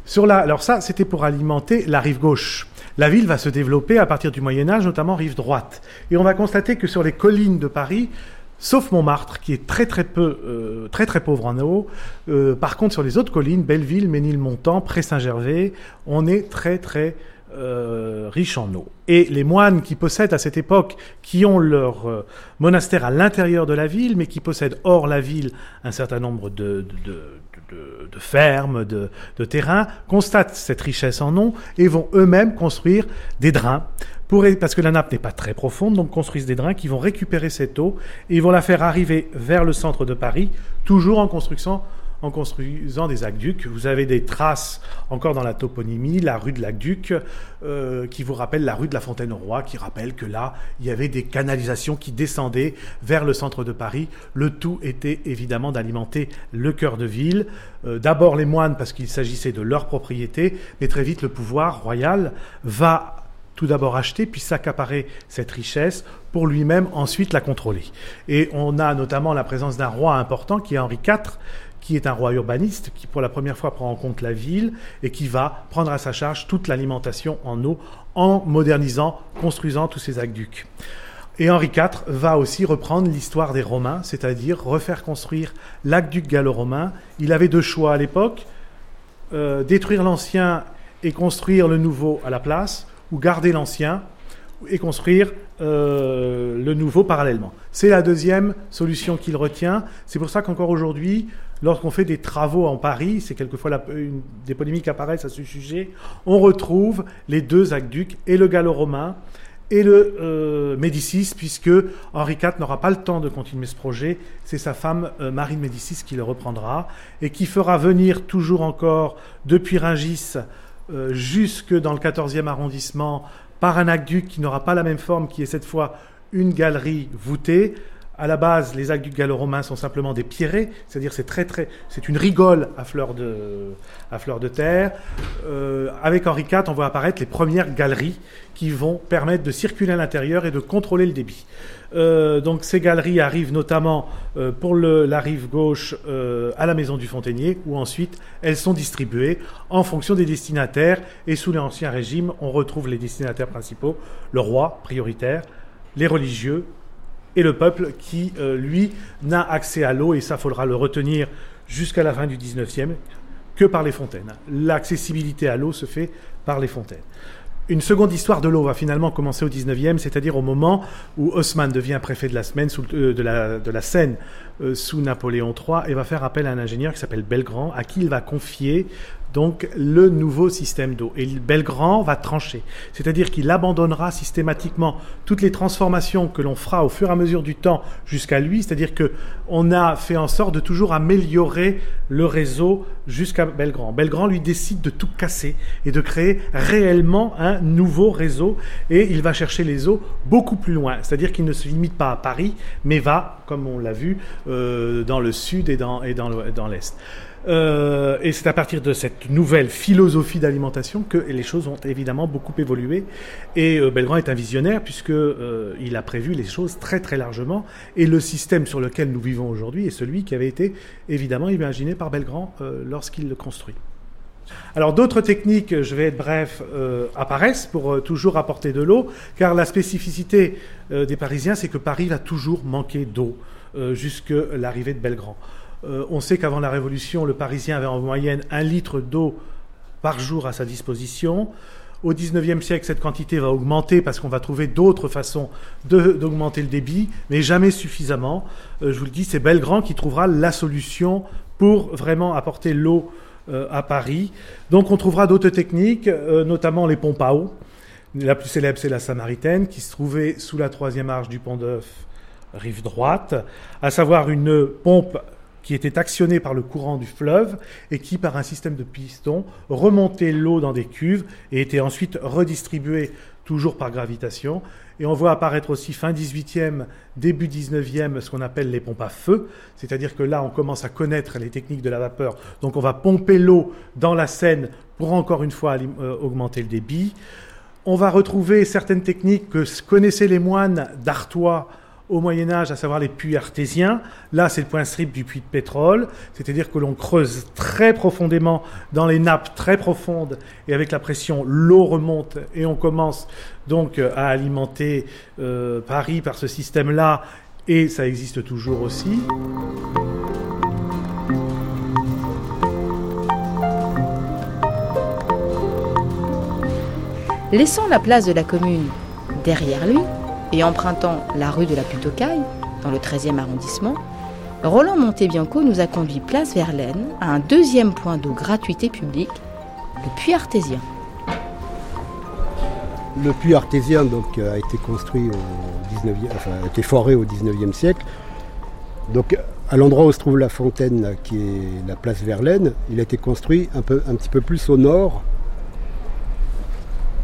Sur la, alors ça, c'était pour alimenter la rive gauche. La ville va se développer à partir du Moyen Âge, notamment rive droite. Et on va constater que sur les collines de Paris, sauf Montmartre, qui est très très peu, euh, très très pauvre en eau. Euh, par contre, sur les autres collines, Belleville, Ménilmontant, Pré-Saint-Gervais, on est très très euh, riche en eau. Et les moines qui possèdent à cette époque, qui ont leur euh, monastère à l'intérieur de la ville, mais qui possèdent hors la ville un certain nombre de, fermes, de, terrains, constatent cette richesse en eau et vont eux-mêmes construire des drains. Parce que la nappe n'est pas très profonde, donc construisent des drains qui vont récupérer cette eau et ils vont la faire arriver vers le centre de Paris, toujours en construisant en construisant des aqueducs. Vous avez des traces encore dans la toponymie, la rue de l'Aqueduc, euh, qui vous rappelle la rue de la Fontaine-au-Roi, qui rappelle que là, il y avait des canalisations qui descendaient vers le centre de Paris. Le tout était évidemment d'alimenter le cœur de ville. Euh, d'abord les moines, parce qu'il s'agissait de leur propriété, mais très vite le pouvoir royal va tout d'abord acheter, puis s'accaparer cette richesse pour lui-même ensuite la contrôler. Et on a notamment la présence d'un roi important qui est Henri IV, qui est un roi urbaniste, qui pour la première fois prend en compte la ville et qui va prendre à sa charge toute l'alimentation en eau en modernisant, construisant tous ces aqueducs. Et Henri IV va aussi reprendre l'histoire des Romains, c'est-à-dire refaire construire l'aqueduc gallo-romain. Il avait deux choix à l'époque, euh, détruire l'ancien et construire le nouveau à la place, ou garder l'ancien et construire euh, le nouveau parallèlement. C'est la deuxième solution qu'il retient. C'est pour ça qu'encore aujourd'hui, lorsqu'on fait des travaux en Paris, c'est quelquefois des polémiques apparaissent à ce sujet, on retrouve les deux aqueducs et le gallo-romain et le euh, Médicis, puisque Henri IV n'aura pas le temps de continuer ce projet. C'est sa femme euh, Marie de Médicis qui le reprendra et qui fera venir toujours encore depuis Rungis euh, jusque dans le 14e arrondissement par un aqueduc qui n'aura pas la même forme, qui est cette fois une galerie voûtée à la base, les aqueducs gallo-romains sont simplement des pierrets, c'est-à-dire c'est très très, c'est une rigole à fleur de, terre. Euh, avec Henri IV, on voit apparaître les premières galeries qui vont permettre de circuler à l'intérieur et de contrôler le débit. Euh, donc ces galeries arrivent notamment euh, pour la rive gauche à la maison du Fontainier, où ensuite elles sont distribuées en fonction des destinataires. Et sous l'Ancien Régime, on retrouve les destinataires principaux, le roi prioritaire, les religieux et le peuple qui, euh, lui, n'a accès à l'eau, et ça faudra le retenir jusqu'à la fin du 19e, que par les fontaines. L'accessibilité à l'eau se fait par les fontaines. Une seconde histoire de l'eau va finalement commencer au 19e, c'est-à-dire au moment où Haussmann devient préfet de la, euh, Seine euh, sous Napoléon III et va faire appel à un ingénieur qui s'appelle Belgrand, à qui il va confier donc le nouveau système d'eau. Et Belgrand va trancher, c'est-à-dire qu'il abandonnera systématiquement toutes les transformations que l'on fera au fur et à mesure du temps jusqu'à lui, c'est-à-dire que on a fait en sorte de toujours améliorer le réseau jusqu'à Belgrand. Belgrand lui décide de tout casser et de créer réellement un nouveau réseau et il va chercher les eaux beaucoup plus loin, c'est-à-dire qu'il ne se limite pas à Paris, mais va, comme on l'a vu, euh, dans le sud et dans, et dans l'est. Euh, et c'est à partir de cette nouvelle philosophie d'alimentation que les choses ont évidemment beaucoup évolué. Et euh, Belgrand est un visionnaire puisque euh, il a prévu les choses très très largement. Et le système sur lequel nous vivons aujourd'hui est celui qui avait été évidemment imaginé par Belgrand lorsqu'il le construit. Alors d'autres techniques, je vais être bref, apparaissent pour toujours apporter de l'eau, car la spécificité des Parisiens, c'est que Paris va toujours manquer d'eau jusque l'arrivée de Belgrand. Euh, on sait qu'avant la Révolution, le Parisien avait en moyenne un litre d'eau par jour à sa disposition. Au XIXe siècle, cette quantité va augmenter parce qu'on va trouver d'autres façons d'augmenter le débit, mais jamais suffisamment. Euh, je vous le dis, c'est Belgrand qui trouvera la solution pour vraiment apporter l'eau euh, à Paris. Donc on trouvera d'autres techniques, notamment les pompes à eau. La plus célèbre, c'est la Samaritaine, qui se trouvait sous la troisième arche du pont d'Œuf, rive droite, à savoir une pompe qui était actionné par le courant du fleuve et qui, par un système de pistons, remontait l'eau dans des cuves et était ensuite redistribué toujours par gravitation. Et on voit apparaître aussi fin 18e, début 19e, ce qu'on appelle les pompes à feu. C'est-à-dire que là, on commence à connaître les techniques de la vapeur. Donc on va pomper l'eau dans la Seine pour encore une fois euh, augmenter le débit. On va retrouver certaines techniques que connaissaient les moines d'Artois au Moyen Âge, à savoir les puits artésiens. Là, c'est le point strip du puits de pétrole, c'est-à-dire que l'on creuse très profondément dans les nappes très profondes et avec la pression, l'eau remonte et on commence donc euh, à alimenter euh, Paris par ce système-là et ça existe toujours aussi. Laissant la place de la commune derrière lui, et empruntant la rue de la Putocaille, dans le 13e arrondissement, Roland Montebianco nous a conduit place Verlaine à un deuxième point d'eau gratuité publique, le puits artésien. Le puits artésien donc, a été construit au 19e, enfin, a été foré au 19e siècle. Donc, à l'endroit où se trouve la fontaine, qui est la place Verlaine, il a été construit un petit peu plus au nord,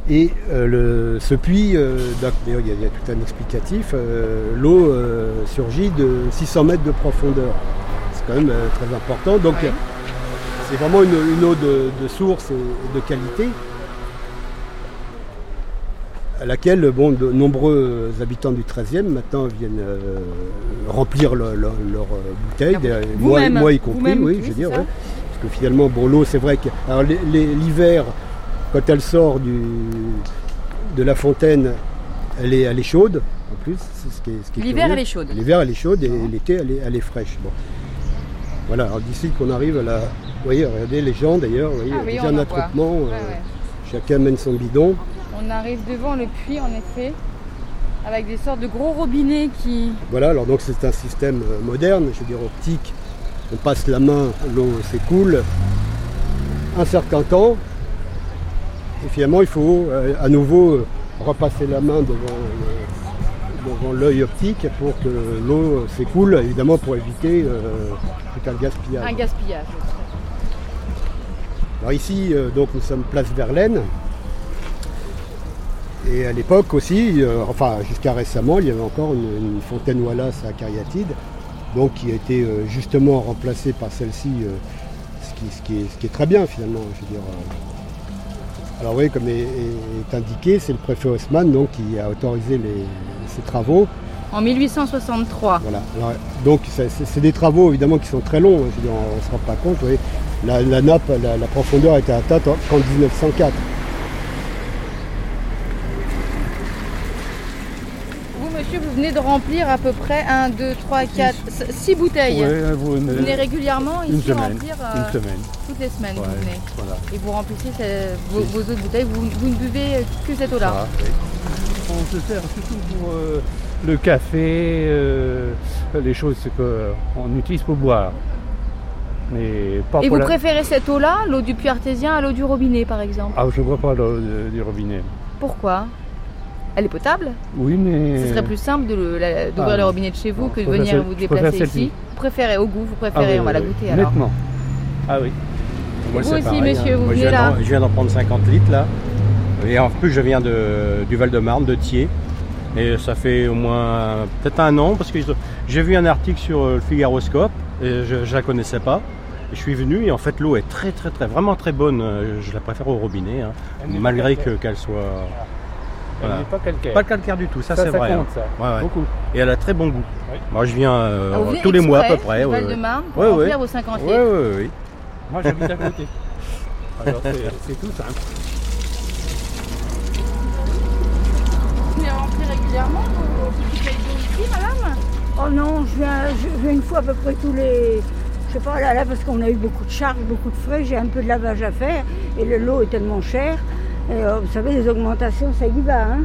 et euh, ce puits, euh, d'ailleurs il y, a tout un explicatif, euh, l'eau surgit de 600 mètres de profondeur. C'est quand même très important. Donc c'est vraiment une, eau de, source et de qualité à laquelle bon, de nombreux habitants du 13e maintenant viennent remplir leurs bouteilles, moi, y compris, oui, je veux dire. Parce que finalement, bon, l'eau, c'est vrai que l'hiver, quand elle sort de la fontaine, elle est, elle est chaude, en plus. L'hiver, elle est chaude. L'hiver, elle est chaude et l'été, elle est, fraîche. Bon. Voilà, alors d'ici qu'on arrive à la. Vous voyez, regardez les gens d'ailleurs, il y a ah déjà un attroupement. Euh, chacun mène son bidon. On arrive devant le puits, en effet, avec des sortes de gros robinets qui. Voilà, alors donc c'est un système euh, moderne, je veux dire optique. On passe la main, l'eau s'écoule. Un certain temps, et finalement, il faut euh, à nouveau euh, repasser la main devant, l'œil optique pour que l'eau s'écoule, évidemment pour éviter euh, tout un gaspillage. Un gaspillage. Alors ici, donc nous sommes place Verlaine. Et à l'époque aussi, enfin jusqu'à récemment, il y avait encore une, fontaine Wallace à Cariatide, donc qui a été justement remplacée par celle-ci, ce, qui, est, très bien finalement. Je veux dire, alors oui, comme est, indiqué, c'est le préfet Haussmann donc, qui a autorisé ces travaux. En 1863. Voilà. donc c'est des travaux évidemment qui sont très longs, hein. on ne se rend pas compte. La, nappe, la, la, profondeur a été atteinte en 1904. vous venez de remplir à peu près 1, 2, 3, 4, 6 bouteilles. vous, venez régulièrement ici une semaine, remplir une euh, semaine. toutes les semaines. vous venez. Et vous remplissez vos, autres bouteilles, vous, ne buvez que cette eau-là. On se sert surtout pour, euh, le café, euh, les choses qu'on utilise pour boire. Mais pas Et pour vous la- préférez cette eau-là, l'eau du puits artésien, à l'eau du robinet par exemple? Ah, je ne bois pas l'eau du robinet. Pourquoi? Elle est potable Oui, mais. Ce serait plus simple d'ouvrir Ah, le robinet de chez vous Non, que de venir celle- vous déplacer ici. Vous préférez au goût, vous Ah préférez, oui, on va la oui, goûter alors. Nettement. Ah oui. Moi, Vous aussi, pareil, monsieur, hein. vous Moi, je venez viens là d'en- Je viens d'en prendre 50 litres là. Et en plus, je viens de, du Val-de-Marne, de Thiers. Et ça fait au moins peut-être un an parce que j'ai vu un article sur euh, le Figaroscope et je ne la connaissais pas. Et je suis venu et en fait l'eau est très très très vraiment très bonne. Euh, Je la préfère au robinet, hein, malgré qu'elle Elle n'est pas calcaire. pas le calcaire du tout. Ça, ça, c'est ça vrai. compte, hein. ça. Ouais, ouais. Beaucoup. Et elle a très bon goût. Oui. Moi, je viens euh, Ah, vous tous les mois à peu près. du ouais, ouais. Pour Ouais, vos 50 Ouais, litres. ouais, ouais. Moi, j'habite à <laughs> côté. Alors, c'est tout simple. Vous venez remplir régulièrement d'eau ici, madame? Oh non, je viens, je viens une fois à peu près tous les. Je sais pas, là, là parce qu'on a eu beaucoup de charges, beaucoup de frais, j'ai un peu de lavage à faire et le lot est tellement cher. Et, euh, vous savez, les augmentations, ça y va. Hein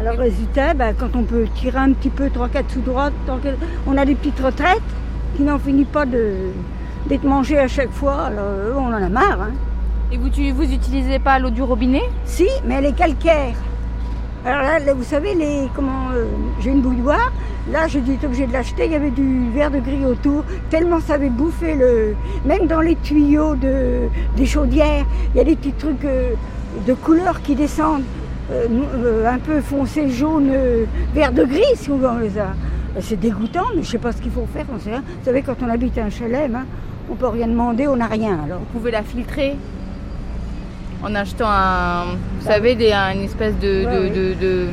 Alors, résultat, ben, quand on peut tirer un petit peu 3-4 sous droite, tant que- on a des petites retraites qui n'en finissent pas de- d'être mangées à chaque fois. Alors, eux, on en a marre. Hein. Et vous, tu- vous utilisez pas l'eau du robinet? Si, mais elle est calcaire. Alors là, là, vous savez, les, comment, euh, j'ai une bouilloire. Là, j'ai été obligée de l'acheter. Il y avait du verre de gris autour. Tellement ça avait bouffé le. Même dans les tuyaux de, des chaudières, il y a des petits trucs euh, de couleur qui descendent. euh, euh, un peu foncé, jaune, euh, vert de gris, si on veut, on les a. C'est dégoûtant, mais je sais pas ce qu'il faut faire. On sait rien. Vous savez, quand on habite un chalet, hein, on peut rien demander, on n'a rien. Alors. Vous pouvez la filtrer en achetant un, vous savez, des, un- une espèce de, Ouais, de, ouais. de, de-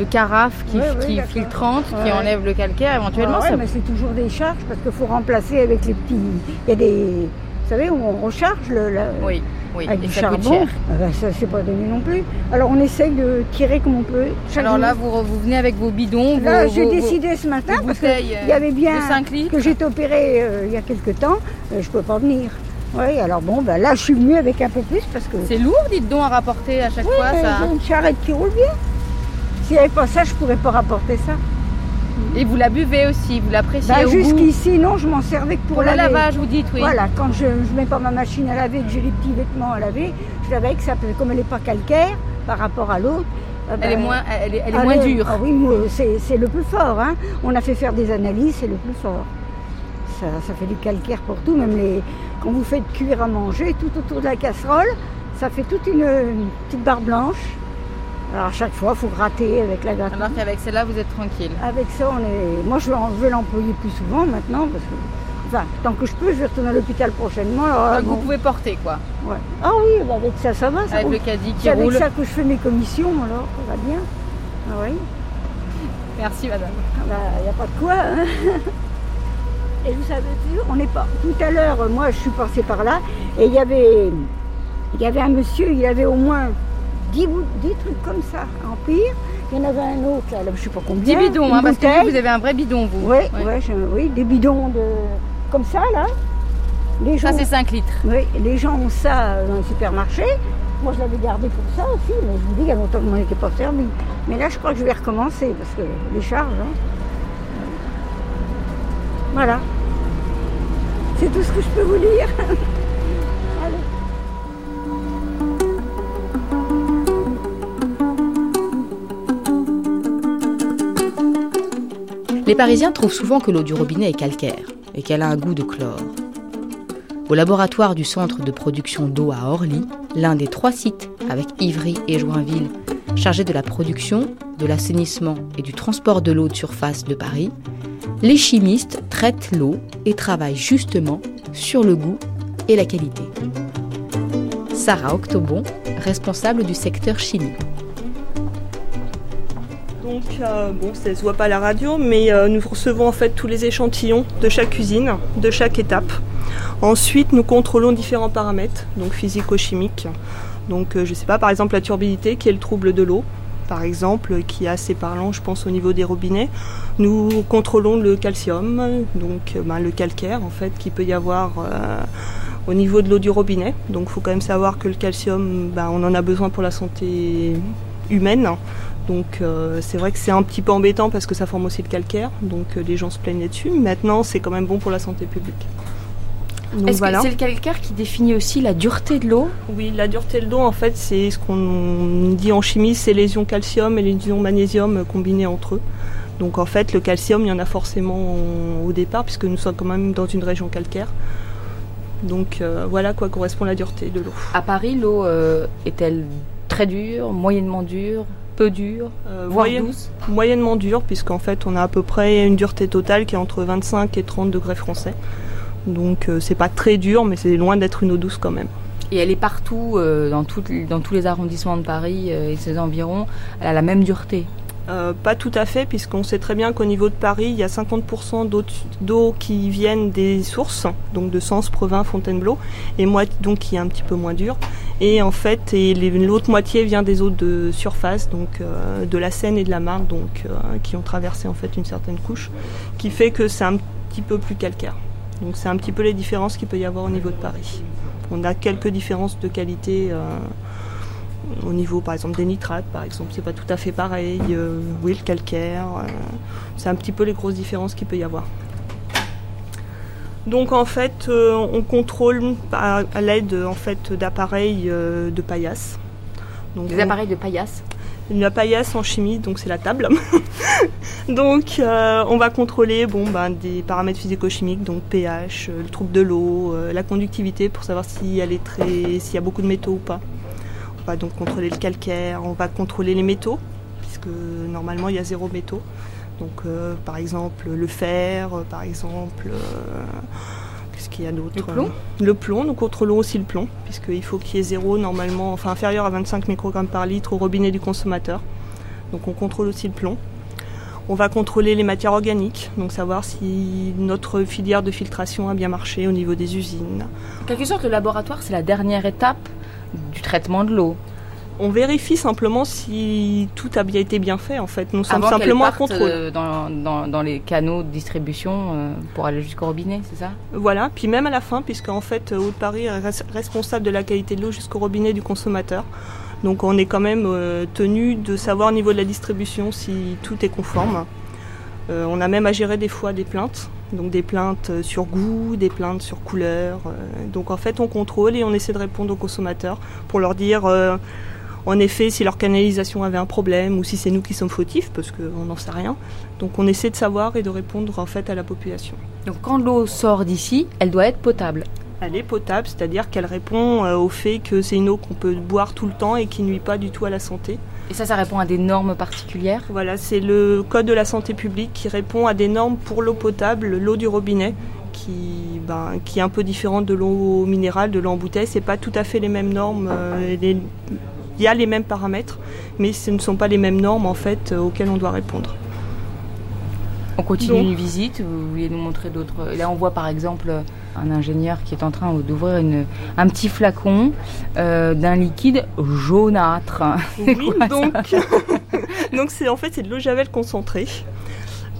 de carafe qui, Ouais, ouais, qui filtrante, qui enlève le calcaire éventuellement. Ouais, ça- mais c'est toujours des charges parce qu'il faut remplacer avec les petits. Il y a des. Vous savez, où on recharge le. la- Oui, oui, Avec et du ça charbon. Ah ben, ça, c'est pas donné non plus. Alors, on essaye de tirer comme on peut. Alors là, vous, vous venez avec vos bidons, Là, j'ai vos- décidé ce matin parce qu'il y avait bien de 5 litres. que j'ai été opérée euh, il y a quelques temps. euh, je peux pas venir. Oui, alors bon, ben là, je suis venue avec un peu plus parce que. C'est lourd, dites donc, à rapporter à chaque Oui, fois. Ça... j'ai une charrette qui roule bien. S'il n'y avait pas ça, je pourrais pas rapporter ça. Et vous la buvez aussi, vous l'appréciez Bah. Jusqu'ici, non, je m'en servais que pour, Pour le lavage, vous dites, oui. Voilà, quand je ne mets pas ma machine à laver, que j'ai les petits vêtements à laver, je lavais avec ça, comme elle n'est pas calcaire par rapport à l'autre. euh, Elle est ben, moins, elle est, elle est ah, moins dure. ah oui, c'est c'est le plus fort. Hein. On a fait faire des analyses, c'est le plus fort. Ça, ça fait du calcaire pour tout, même les, quand vous faites cuire à manger, tout autour de la casserole, ça fait toute une, une petite barre blanche. Alors à chaque fois, il faut gratter avec la gratteuse. Alors qu'avec celle-là, vous êtes tranquille. Avec ça, on est. Moi, je vais, l'employer plus souvent maintenant, parce que. Enfin, tant que je peux, je vais retourner à l'hôpital prochainement. Alors, là, Donc vous pouvez porter, quoi. ouais. Ah oui, bah, avec ça, ça va. Ça Avec roule. le caddie qui C'est avec roule. ça que je fais mes commissions, alors ça va bien. Ah oui. Merci, madame. Il n'y a pas de quoi. hein. <laughs> Et vous savez, on n'est pas. Tout à l'heure, moi, je suis passée par là, et il y avait, il y avait un monsieur, il avait au moins 10, bou- 10 trucs comme ça à remplir. Il y en avait un autre, là, là, je ne sais pas combien. 10 bidons, hein, parce que vous, vous avez un vrai bidon, vous. Oui, Ouais. ouais, j'ai- oui, des bidons de comme ça là. Les gens, Ça, c'est 5 litres. oui, les gens ont ça dans les supermarchés. Moi, je l'avais gardé pour ça aussi, mais je vous dis, il y a longtemps que je m'en étais pas servi. Mais là, je crois que je vais recommencer parce que les charges. hein. Voilà. C'est tout ce que je peux vous dire. <laughs> Les Parisiens trouvent souvent que l'eau du robinet est calcaire et qu'elle a un goût de chlore. Au laboratoire du centre de production d'eau à Orly, l'un des trois sites avec Ivry et Joinville chargés de la production, de l'assainissement et du transport de l'eau de surface de Paris, les chimistes traitent l'eau et travaillent justement sur le goût et la qualité. Sarah Octobon, responsable du secteur chimie. Euh, bon, ça se voit pas à la radio, mais euh, nous recevons en fait tous les échantillons de chaque cuisine, de chaque étape. Ensuite, nous contrôlons différents paramètres, donc physico-chimiques. Donc, euh, je sais pas, par exemple, la turbidité, qui est le trouble de l'eau, par exemple, qui est assez parlant, je pense, au niveau des robinets. Nous contrôlons le calcium, donc euh, ben, le calcaire, en fait, qui peut y avoir au niveau de l'eau du robinet. Donc, il faut quand même savoir que le calcium, ben, on en a besoin pour la santé humaine. Donc euh, c'est vrai que c'est un petit peu embêtant parce que ça forme aussi le calcaire, donc euh, les gens se plaignaient dessus. Maintenant, c'est quand même bon pour la santé publique. Est-ce voilà. que c'est le calcaire qui définit aussi la dureté de l'eau? Oui, la dureté de l'eau, en fait, c'est ce qu'on dit en chimie, c'est les ions calcium et les ions magnésium combinés entre eux. Donc en fait, le calcium, il y en a forcément au départ, puisque nous sommes quand même dans une région calcaire. Donc euh, voilà quoi correspond la dureté de l'eau. À Paris, l'eau est-elle très dure, moyennement dure, peu dure, Euh, voire moyenne- douce moyennement dure, puisqu'en fait, on a à peu près une dureté totale qui est entre 25 et 30 degrés français. Donc euh, c'est pas très dur, mais c'est loin d'être une eau douce quand même. Et elle est partout, euh, dans, dans tous les arrondissements de Paris euh, et ses environs. Elle a la même dureté. Euh, pas tout à fait, puisqu'on sait très bien qu'au niveau de Paris, il y a 50% d'eau qui viennent des sources, donc de Sens, Provins, Fontainebleau, et donc qui est un petit peu moins dure. Et en fait, l'autre moitié vient des eaux de surface, donc euh, de la Seine et de la Marne, euh, qui ont traversé en fait une certaine couche, qui fait que c'est un petit peu plus calcaire. Donc c'est un petit peu les différences qu'il peut y avoir au niveau de Paris. On a quelques différences de qualité. Euh, au niveau par exemple des nitrates par exemple c'est pas tout à fait pareil euh, oui le calcaire euh, c'est un petit peu les grosses différences qu'il peut y avoir donc en fait euh, on contrôle à, à l'aide en fait d'appareils euh, de paillasse donc Des on- appareils de paillasse? la paillasse en chimie, donc c'est la table. <laughs> donc euh, on va contrôler bon, ben, des paramètres physico-chimiques, donc pH, euh, le trouble de l'eau, euh, la conductivité pour savoir si elle est très, s'il y a beaucoup de métaux ou pas. On va donc contrôler le calcaire, on va contrôler les métaux, puisque normalement il y a zéro métaux. Donc euh, par exemple le fer, euh, par exemple, euh, qu'est-ce qu'il y a d'autre Le plomb Le plomb, nous contrôlons aussi le plomb, puisqu'il faut qu'il y ait zéro normalement, enfin inférieur à 25 microgrammes par litre au robinet du consommateur. Donc on contrôle aussi le plomb. On va contrôler les matières organiques, donc savoir si notre filière de filtration a bien marché au niveau des usines. En quelque sorte, le laboratoire, c'est la dernière étape du traitement de l'eau. On vérifie simplement si tout a bien été bien fait en fait. Nous sommes Avant simplement à contrôle. euh, dans, dans- dans les canaux de distribution euh, pour aller jusqu'au robinet, c'est ça? Voilà, puis même à la fin, puisque en fait Haute-Paris est res- responsable de la qualité de l'eau jusqu'au robinet du consommateur. Donc on est quand même euh, tenu de savoir au niveau de la distribution si tout est conforme. Euh, on a même à gérer des fois des plaintes, donc des plaintes euh, sur goût, des plaintes sur couleur. euh, donc en fait on contrôle et on essaie de répondre aux consommateurs pour leur dire euh, en effet si leur canalisation avait un problème ou si c'est nous qui sommes fautifs parce qu'on n'en sait rien. Donc on essaie de savoir et de répondre en fait à la population. Donc quand l'eau sort d'ici, elle doit être potable. Elle est potable, c'est-à-dire qu'elle répond au fait que c'est une eau qu'on peut boire tout le temps et qui nuit pas du tout à la santé. Et ça, ça répond à des normes particulières Voilà, c'est le Code de la santé publique qui répond à des normes pour l'eau potable, l'eau du robinet, qui, ben, qui est un peu différente de l'eau minérale, de l'eau en bouteille. C'est pas tout à fait les mêmes normes. euh, les- Il y a les mêmes paramètres, mais ce ne sont pas les mêmes normes en fait euh, auxquelles on doit répondre. On continue Donc- une visite, vous vouliez nous montrer d'autres. Là, on voit par exemple un ingénieur qui est en train d'ouvrir un petit flacon euh, d'un liquide jaunâtre. <laughs> Oui, quoi, donc <laughs> donc c'est en fait c'est de l'eau javel concentrée.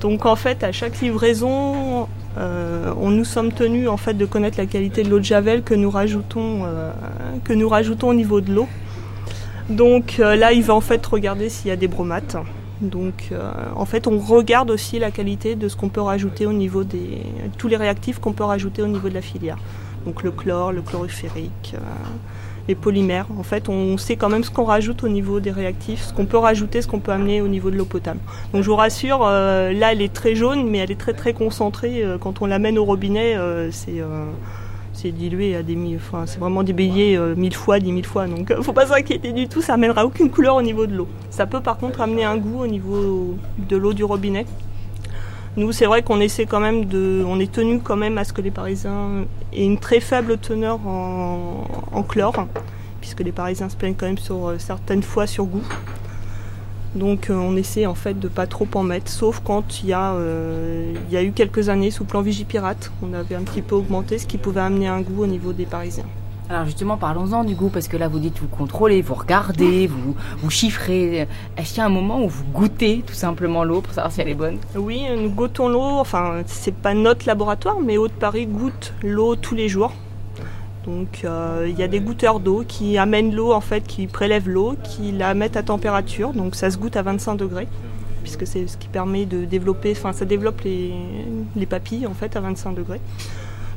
Donc en fait à chaque livraison, euh, on nous sommes tenus en fait de connaître la qualité de l'eau de javel que nous rajoutons euh, que nous rajoutons au niveau de l'eau. Donc là il va en fait regarder s'il y a des bromates. Donc euh, en fait on regarde aussi la qualité de ce qu'on peut rajouter au niveau des tous les réactifs qu'on peut rajouter au niveau de la filière. Donc le chlore, le chloruférique. euh, les polymères. En fait, on sait quand même ce qu'on rajoute au niveau des réactifs, ce qu'on peut rajouter, ce qu'on peut amener au niveau de l'eau potable. Donc je vous rassure, euh, là elle est très jaune, mais elle est très très concentrée. Euh, quand on l'amène au robinet, c'est c'est dilué à des mille, enfin c'est vraiment déblayé euh, mille fois, dix mille fois. Donc euh, faut pas s'inquiéter du tout, ça amènera aucune couleur au niveau de l'eau. Ça peut par contre amener un goût au niveau de l'eau du robinet. Nous, c'est vrai qu'on essaie quand même de, on est tenu quand même à ce que les Parisiens aient une très faible teneur en, en chlore, puisque les Parisiens se plaignent quand même sur euh, certaines fois sur goût. Donc euh, on essaie en fait de pas trop en mettre, sauf quand il y a, euh, il y a eu quelques années sous plan Vigipirate, on avait un petit peu augmenté, ce qui pouvait amener un goût au niveau des Parisiens. Alors justement, parlons-en du goût, parce que là, vous dites, vous contrôlez, vous regardez, vous, vous chiffrez. Est-ce qu'il y a un moment où vous goûtez tout simplement l'eau pour savoir si elle est bonne? Oui, nous goûtons l'eau, enfin c'est pas notre laboratoire, mais Haute-Paris goûte l'eau tous les jours. Donc euh, il y a des goûteurs d'eau qui amènent l'eau en fait, qui prélèvent l'eau, qui la mettent à température. Donc ça se goûte à 25 degrés, puisque c'est ce qui permet de développer, enfin ça développe les, les papilles en fait à 25 degrés.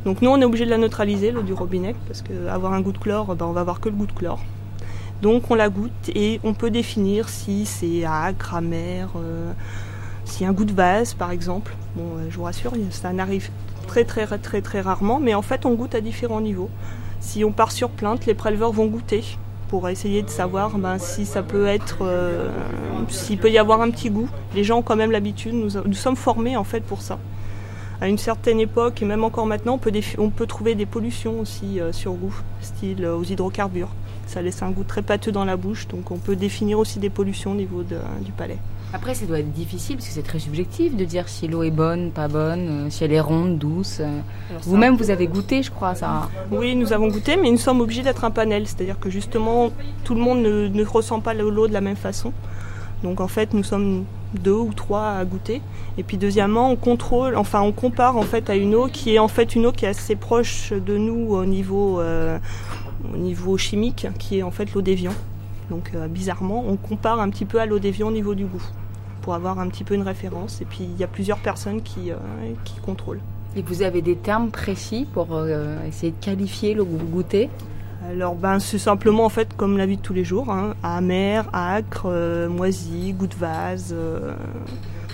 Donc nous on est obligé de la neutraliser l'eau du robinet parce qu'avoir un goût de chlore, ben, on va avoir que le goût de chlore. Donc on la goûte et on peut définir si c'est acre, amer, euh, a un goût de vase par exemple. Bon, euh, je vous rassure, ça n'arrive très très très très rarement, mais en fait on goûte à différents niveaux. Si on part sur plainte, les préleveurs vont goûter pour essayer de savoir ben, si ça peut être, euh, s'il peut y avoir un petit goût. Les gens ont quand même l'habitude, nous, nous sommes formés en fait pour ça. À une certaine époque, et même encore maintenant, on peut, on peut trouver des pollutions aussi euh, sur goût, style euh, aux hydrocarbures. Ça laisse un goût très pâteux dans la bouche, donc on peut définir aussi des pollutions au niveau du palais. Après, ça doit être difficile parce que c'est très subjectif de dire si l'eau est bonne, pas bonne, euh, si elle est ronde, douce. euh. Vous-même, vous avez goûté, je crois, ça. Oui, nous avons goûté, mais nous sommes obligés d'être un panel, c'est-à-dire que justement, tout le monde ne, ne ressent pas l'eau de la même façon. Donc en fait, nous sommes deux ou trois à goûter. Et puis deuxièmement, on contrôle, enfin on compare en fait à une eau qui est en fait une eau qui est assez proche de nous au niveau, euh, au niveau chimique, qui est en fait l'eau d'Evian. Donc euh, bizarrement, on compare un petit peu à l'eau d'Evian au niveau du goût, pour avoir un petit peu une référence. Et puis il y a plusieurs personnes qui, euh, qui contrôlent. Et vous avez des termes précis pour euh, essayer de qualifier l'eau que vous goûtez Alors ben c'est simplement en fait comme la vie de tous les jours, hein, amer, acre, moisi, goût de vase.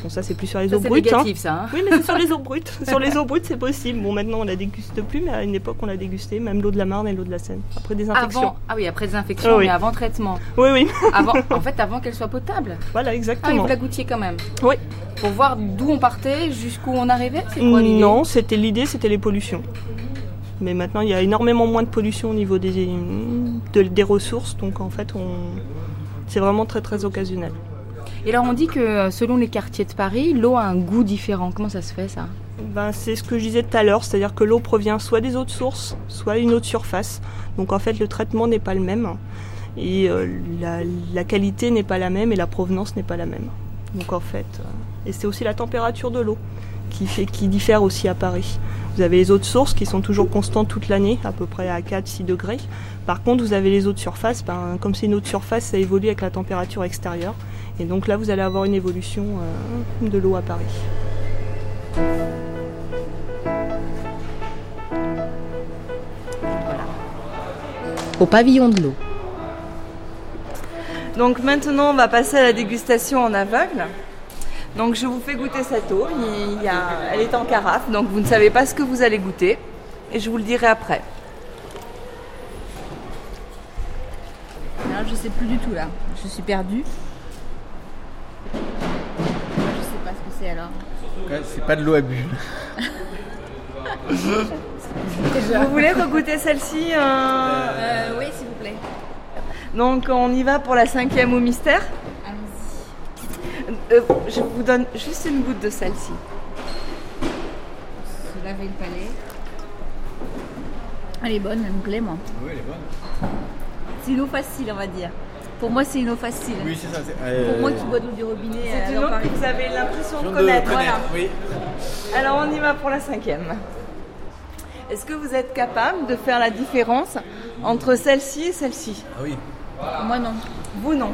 Bon ça c'est plus sur les Ça, eaux c'est brutes. hein. négatif, ça. hein. Oui mais c'est sur les eaux <laughs> brutes. sur les eaux brutes c'est possible. Bon maintenant on la déguste plus mais à une époque on l'a dégusté, même l'eau de la Marne et l'eau de la Seine. Après des infections. Avant, ah oui, après des infections, Ah oui. mais avant traitement. Oui oui. Avant, <laughs> en fait, avant qu'elle soit potable. voilà Ah, exactement. vous la goûtiez quand même. Oui. Pour voir d'où on partait, jusqu'où on arrivait. C'est quoi non, c'était l'idée, c'était les pollutions. Mais maintenant, il y a énormément moins de pollution au niveau des, de- des ressources, donc en fait, on... c'est vraiment très très occasionnel. Et alors, on dit que euh, selon les quartiers de Paris, l'eau a un goût différent. Comment ça se fait, ça? Ben, c'est ce que je disais tout à l'heure, c'est-à-dire que l'eau provient soit des eaux de source, soit une eau de surface. Donc en fait, le traitement n'est pas le même. Et euh, la, qualité n'est pas la même et la provenance n'est pas la même. Donc en fait, euh, et c'est aussi la température de l'eau qui, qui diffère aussi à Paris. Vous avez les eaux de source qui sont toujours constantes toute l'année, à peu près à 4-6 degrés. Par contre, vous avez les eaux de surface, ben, comme c'est une eau de surface, ça évolue avec la température extérieure. Et donc là, vous allez avoir une évolution euh, de l'eau à Paris. Au pavillon de l'eau. Donc maintenant, on va passer à la dégustation en aveugle. Donc je vous fais goûter cette eau. Il y a- elle est en carafe, donc vous ne savez pas ce que vous allez goûter. Et je vous le dirai après. Alors, je sais plus du tout là. Je suis perdue. C'est pas de l'eau à bulles. <laughs> Vous voulez regoûter celle-ci euh, Euh, oui, s'il vous plaît. Donc on y va pour la cinquième au mystère. Allons-y. Euh, je vous donne juste une goutte de celle-ci. Se laver le palais. Elle est bonne, elle me plaît, moi. Oui, elle est bonne. C'est une eau facile, on va dire. Pour moi, c'est une eau facile. Oui, c'est ça. c'est- Pour moi euh, qui bois de l'eau du robinet. C'est euh, une eau que vous avez l'impression de de connaître. voilà. oui. Alors on y va pour la cinquième. Est-ce que vous êtes capable de faire la différence entre celle-ci et celle-ci? Ah oui. Moi, non. Vous non.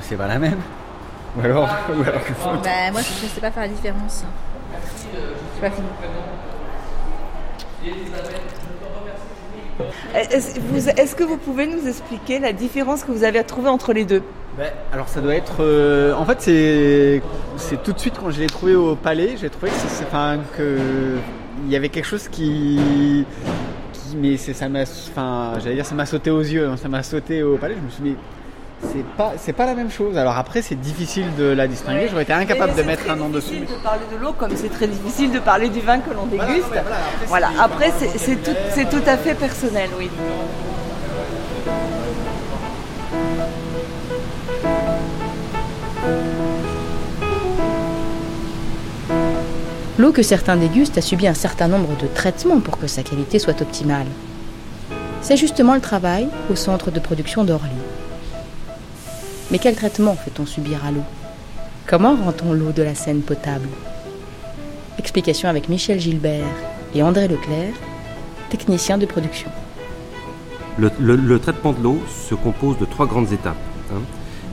C'est pas la même. Ou alors, <laughs> ou alors que Bah, moi, je ne sais pas faire la différence. C'est pas fini. Est-ce que vous pouvez nous expliquer la différence que vous avez trouvée entre les deux? Ben, alors ça doit être. euh, en fait, c'est tout de suite quand je l'ai trouvé au palais, j'ai trouvé que il y avait quelque chose qui, mais ça m'a enfin j'allais dire ça m'a sauté aux yeux, hein, ça m'a sauté au palais. Je me suis dit c'est pas c'est pas la même chose. Alors après c'est difficile de la distinguer. J'aurais été incapable de c'est mettre un nom dessus. difficile de parler de l'eau comme c'est très difficile de parler du vin que l'on déguste. voilà, après, Voilà, c'est- après c'est c'est tout, c'est tout à fait personnel, oui. L'eau que certains dégustent a subi un certain nombre de traitements pour que sa qualité soit optimale. C'est justement le travail au centre de production d'Orly. Mais quel traitement fait-on subir à l'eau? Comment rend-on l'eau de la Seine potable? Explication avec Michel Gilbert et André Leclerc, technicien de production. Le, le- le traitement de l'eau se compose de trois grandes étapes. hein.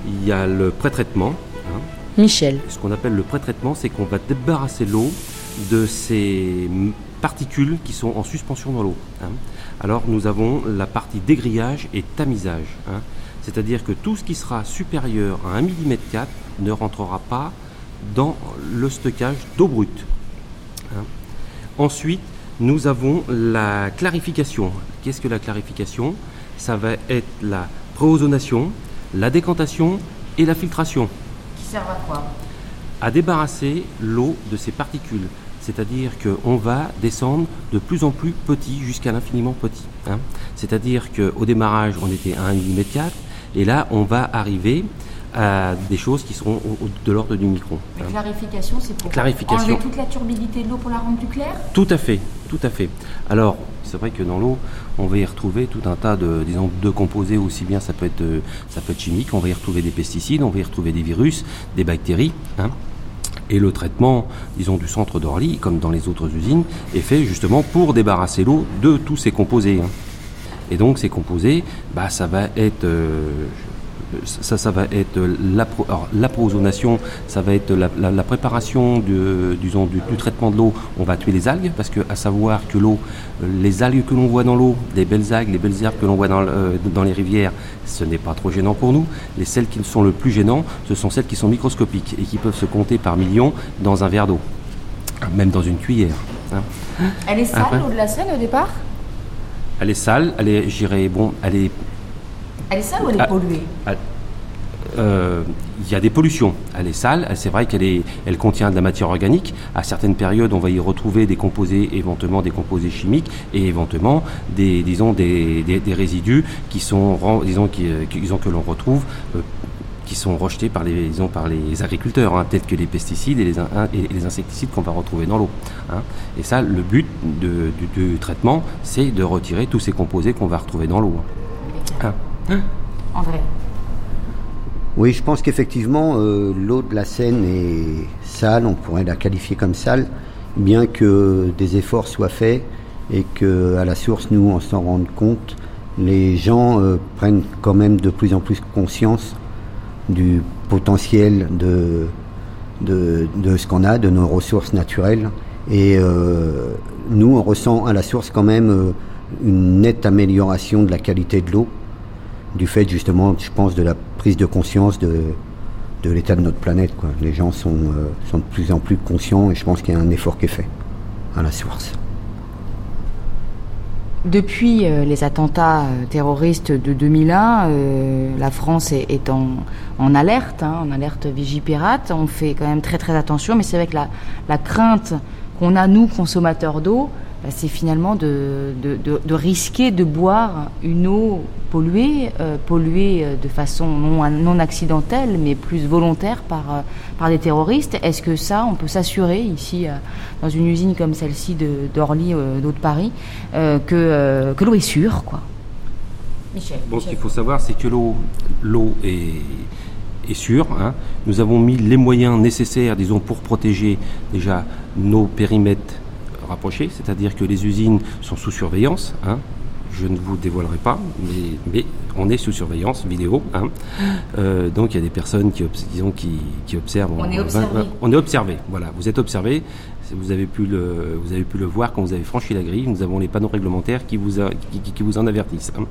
Il y a le pré-traitement. hein. Michel. Ce qu'on appelle le pré-traitement, c'est qu'on va débarrasser l'eau de ces particules qui sont en suspension dans l'eau. hein. Alors nous avons la partie dégrillage et tamisage. hein. C'est-à-dire que tout ce qui sera supérieur à 1 mm ne rentrera pas dans le stockage d'eau brute. hein. Ensuite, nous avons la clarification. Qu'est-ce que la clarification? Ça va être la préozonation, la décantation et la filtration Qui servent à quoi? À débarrasser l'eau de ses particules. C'est-à-dire qu'on va descendre de plus en plus petit jusqu'à l'infiniment petit. hein. C'est-à-dire qu'au démarrage, on était à 1 mm et là, on va arriver à des choses qui seront de l'ordre du micron. La clarification, c'est pour Clarification. enlever toute la turbidité de l'eau pour la rendre plus claire? Tout à fait, tout à fait. Alors, c'est vrai que dans l'eau, on va y retrouver tout un tas de, disons, de composés, aussi bien ça peut être, euh, ça peut être chimique, on va y retrouver des pesticides, on va y retrouver des virus, des bactéries. hein. Et le traitement, disons, du centre d'Orly, comme dans les autres usines, est fait justement pour débarrasser l'eau de tous ces composés. hein. Et donc, ces composés, bah, ça va être euh, ça, ça va être alors, l'aprozonation, ça va être la, la- la préparation de- disons, du, du traitement de l'eau. On va tuer les algues, parce que à savoir que l'eau, euh, les algues que l'on voit dans l'eau, les belles algues, les belles herbes que l'on voit dans, euh, dans les rivières, ce n'est pas trop gênant pour nous. Les celles qui sont le plus gênants, ce sont celles qui sont microscopiques et qui peuvent se compter par millions dans un verre d'eau, même dans une cuillère. hein. Elle est sale, l'eau de la Seine, au départ? Elle est sale, elle est, j'irais, bon, elle est Elle est sale ou elle est Ah. polluée Ah, euh, Il y a des pollutions. Elle est sale, c'est vrai qu'elle est, elle contient de la matière organique. À certaines périodes, on va y retrouver des composés, éventuellement des composés chimiques et éventuellement des, disons, des, des- des résidus qui sont, disons, qui, euh, qui- disons, que l'on retrouve. Qui sont rejetés par les, disons, par les agriculteurs, hein, tels que les pesticides et les, in- et les insecticides qu'on va retrouver dans l'eau. hein. Et ça, le but de- du, du traitement, c'est de retirer tous ces composés qu'on va retrouver dans l'eau. hein. Hein André Oui, je pense qu'effectivement, euh, l'eau de la Seine est sale, on pourrait la qualifier comme sale, bien que des efforts soient faits et que à la source, nous, on s'en rende compte. Les gens euh, prennent quand même de plus en plus conscience du potentiel de, ce qu'on a, de nos ressources naturelles. Et euh, nous, on ressent à la source quand même euh, une nette amélioration de la qualité de l'eau du fait justement, je pense, de la prise de conscience de, l'état de notre planète. Les gens sont, euh, sont de plus en plus conscients et je pense qu'il y a un effort qui est fait à la source. Depuis euh, les attentats euh, terroristes de 2001, euh, la France est, en, alerte, hein, en alerte vigipirate. On fait quand même très très attention, mais c'est vrai que la crainte qu'on a, nous, consommateurs d'eau, bah, c'est finalement de, de, de- de risquer de boire une eau polluée, euh, polluée euh, de façon non, non accidentelle, mais plus volontaire par, euh, par des terroristes. Est-ce que ça, on peut s'assurer ici, euh, dans une usine comme celle-ci de- d'Orly, d'eau de Paris, euh, que, euh, que l'eau est sûre, quoi? Michel. Bon, ce qu'il faut savoir, c'est que l'eau, l'eau est, est sûre. hein. Nous avons mis les moyens nécessaires, disons, pour protéger déjà nos périmètres rapprochés, c'est-à-dire que les usines sont sous surveillance. hein. Je ne vous dévoilerai pas, mais, mais on est sous surveillance vidéo. hein. Euh, donc il y a des personnes qui, obs- disons, qui, qui observent. On est observé. on est observé, voilà. Vous êtes observé. Vous avez, pu le, vous avez pu le voir quand vous avez franchi la grille. Nous avons les panneaux réglementaires qui vous, a- qui, qui- qui vous en avertissent. hein.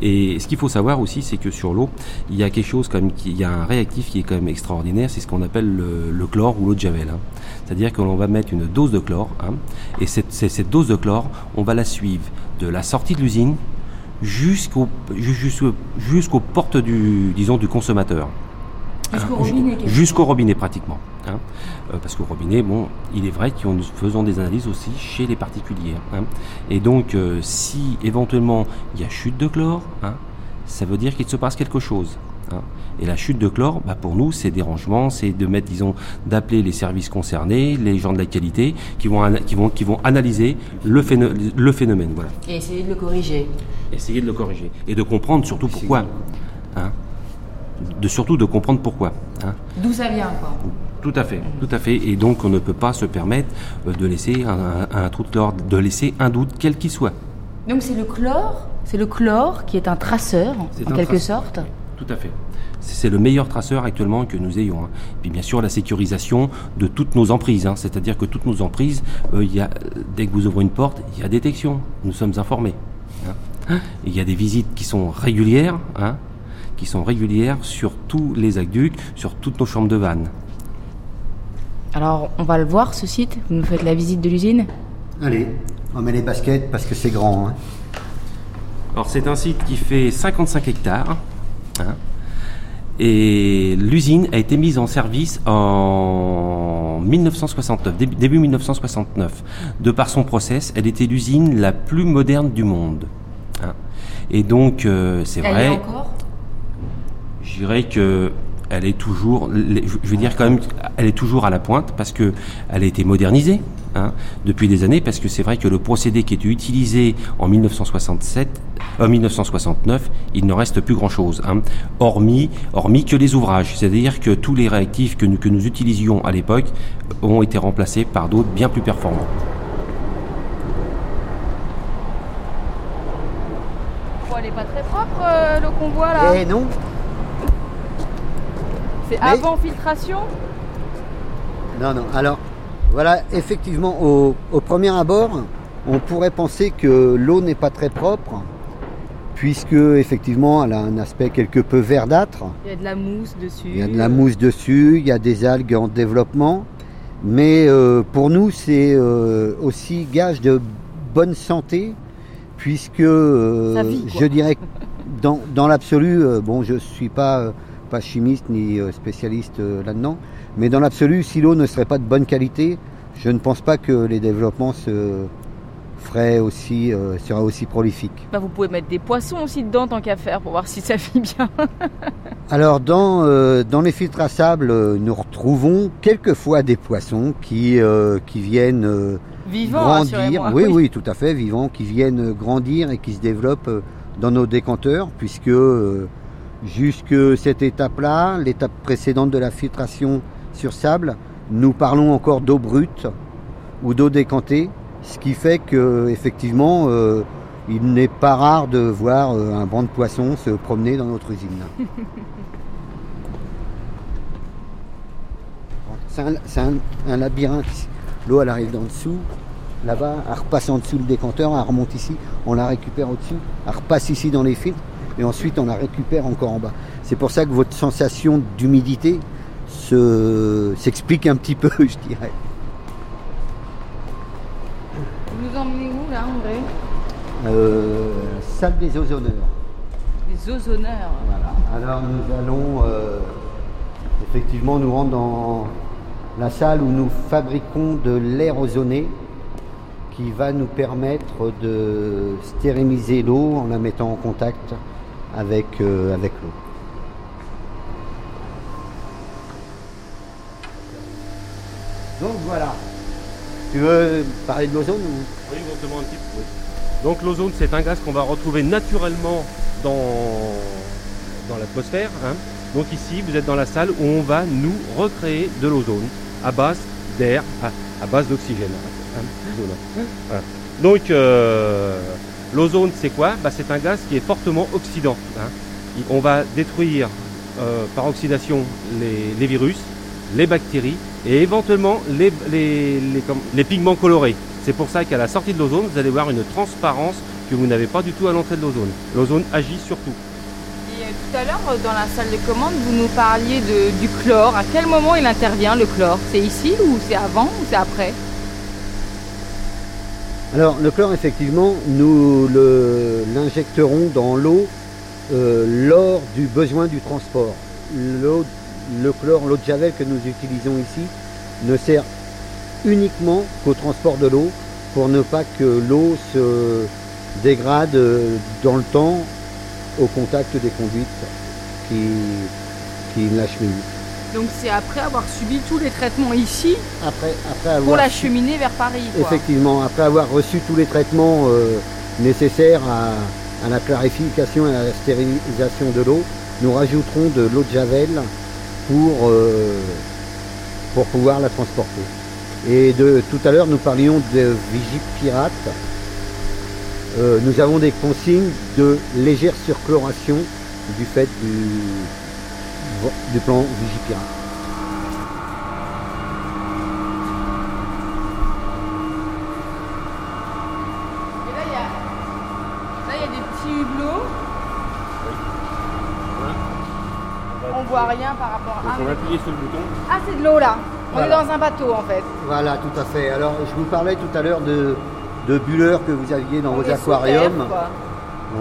Et ce qu'il faut savoir aussi, c'est que sur l'eau, il y a quelque chose comme, il y a un réactif qui est quand même extraordinaire. C'est ce qu'on appelle le, le chlore ou l'eau de javel. hein. C'est-à-dire que l'on va mettre une dose de chlore. hein. et cette, cette dose de chlore, on va la suivre de la sortie de l'usine jusqu'au, ju- jusqu'au- jusqu'aux portes du, disons, du consommateur. Jusqu'au robinet, robinet pratiquement. Hein. Euh, parce qu'au robinet, bon, il est vrai que nous faisons des analyses aussi chez les particuliers. hein. Et donc, euh, si éventuellement il y a chute de chlore, hein, ça veut dire qu'il se passe quelque chose. Et la chute de chlore, bah, pour nous, c'est dérangement, c'est de mettre, disons, d'appeler les services concernés, les gens de la qualité, qui vont, ana- qui vont, qui vont analyser le, phéno- le phénomène. Voilà. Et essayer de le corriger. Essayer de le corriger. Et de comprendre surtout pourquoi. De surtout de comprendre pourquoi. D'où ça vient, quoi? Tout à fait, tout à fait. Et donc, on ne peut pas se permettre euh, de laisser un, un- un trou de chlore, de laisser un doute, quel qu'il soit. Donc c'est le chlore, c'est le chlore qui est un traceur, en un quelque traceur. sorte. Tout à fait. C'est le meilleur traceur actuellement que nous ayons. hein. Puis bien sûr la sécurisation de toutes nos emprises, hein. c'est-à-dire que toutes nos emprises, euh, il y a, dès que vous ouvrez une porte, il y a détection. Nous sommes informés. hein. Il y a des visites qui sont régulières, hein, qui sont régulières sur tous les aqueducs, sur toutes nos chambres de vannes. Alors on va le voir ce site, vous nous faites la visite de l'usine Allez, on met les baskets parce que c'est grand. hein. Alors c'est un site qui fait 55 hectares. hein. et l'usine a été mise en service en 1969, début, début 1969. De par son process, elle était l'usine la plus moderne du monde. hein. Et donc euh, c'est Elle vrai. est encore? Je dirais que elle est toujours, je vais dire quand même, elle est toujours à la pointe parce que elle a été modernisée hein, depuis des années. Parce que c'est vrai que le procédé qui était utilisé en 1967, euh, 1969, il ne reste plus grand chose, hein, hormis, hormis que les ouvrages. C'est-à-dire que tous les réactifs que nous, que nous utilisions à l'époque ont été remplacés par d'autres bien plus performants. Bon, elle est pas très propre euh, le convoi là Eh non C'est Mais- avant filtration Non, non. Alors, voilà, effectivement, au, au premier abord, on pourrait penser que l'eau n'est pas très propre, puisque effectivement, elle a un aspect quelque peu verdâtre. Il y a de la mousse dessus. Il y a de la mousse dessus, il y a des algues en développement, mais euh, pour nous, c'est euh, aussi gage de bonne santé, puisque euh, vie, je dirais que dans, dans l'absolu, bon, je suis pas pas chimiste ni euh, spécialiste euh, là-dedans, mais dans l'absolu, si l'eau ne serait pas de bonne qualité, je ne pense pas que les développements se feraient aussi, euh, seraient aussi prolifiques. Bah, vous pouvez mettre des poissons aussi dedans tant qu'à faire pour voir si ça vit bien. <laughs> Alors dans, euh, dans les filtres à sable, nous retrouvons quelquefois des poissons qui, euh, qui viennent Vivants, grandir. Oui, Oui. oui, tout à fait, vivants, qui viennent grandir et qui se développent dans nos décanteurs, puisque jusque cette étape-là, l'étape précédente de la filtration sur sable, nous parlons encore d'eau brute ou d'eau décantée, ce qui fait que effectivement, euh, il n'est pas rare de voir euh, un banc de poissons se promener dans notre usine. <laughs> C'est un, un- un labyrinthe. L'eau, elle arrive d'en dessous. Là-bas, elle repasse en dessous le décanteur, elle remonte ici, on la récupère au-dessus, elle repasse ici dans les filtres, et ensuite on la récupère encore en bas. C'est pour ça que votre sensation d'humidité se- s'explique un petit peu, <laughs> je dirais. Vous nous emmenez où là, André? Euh, salle des ozoneurs. Les ozoneurs. Voilà. Alors nous allons euh, effectivement nous rendre dans la salle où nous fabriquons de l'air ozoné qui va nous permettre de stériliser l'eau en la mettant en contact avec, euh, avec l'eau. Donc voilà. Tu veux parler de l'ozone ou- Oui, exactement un petit peu. Donc l'ozone, c'est un gaz qu'on va retrouver naturellement dans, dans l'atmosphère. hein. Donc ici, vous êtes dans la salle où on va nous recréer de l'ozone à base d'air, à, base d'oxygène. hein. Voilà. Donc euh, l'ozone, c'est quoi Bah, C'est un gaz qui est fortement oxydant. hein. On va détruire euh, par oxydation les, virus, les bactéries et éventuellement les, pigments colorés. C'est pour ça qu'à la sortie de l'ozone, vous allez voir une transparence que vous n'avez pas du tout à l'entrée de l'ozone. L'ozone agit sur tout. Et euh, tout à l'heure, dans la salle de commande, vous nous parliez du chlore. À quel moment il intervient le chlore? C'est ici ou c'est avant ou c'est après? Alors le chlore, effectivement, nous l'injecterons dans l'eau euh, lors du besoin du transport. L'eau- le chlore, l'eau de javel que nous utilisons ici, ne sert uniquement qu'au transport de l'eau pour ne pas que l'eau se dégrade euh, dans le temps au contact des conduites qui, qui l'acheminent. Donc c'est après avoir subi tous les traitements ici Après, après pour avoir l'acheminer vers Paris. Quoi. Effectivement, après avoir reçu tous les traitements euh, nécessaires à, à la clarification et à la stérilisation de l'eau, nous rajouterons de l'eau de javel pour, euh, pour pouvoir la transporter. Et de tout à l'heure, nous parlions de Vigipirate. euh, nous avons des consignes de légère surchloration du fait du, du plan Vigipira. Et là, il y a, là, il y a des petits hublots. On voit rien par rapport à. on va appuyer sur le bouton. Ah, c'est de l'eau là. On Voilà. est dans un bateau en fait. Voilà, tout à fait. Alors, je vous parlais tout à l'heure de, de bulleurs que vous aviez dans On vos aquariums. terre.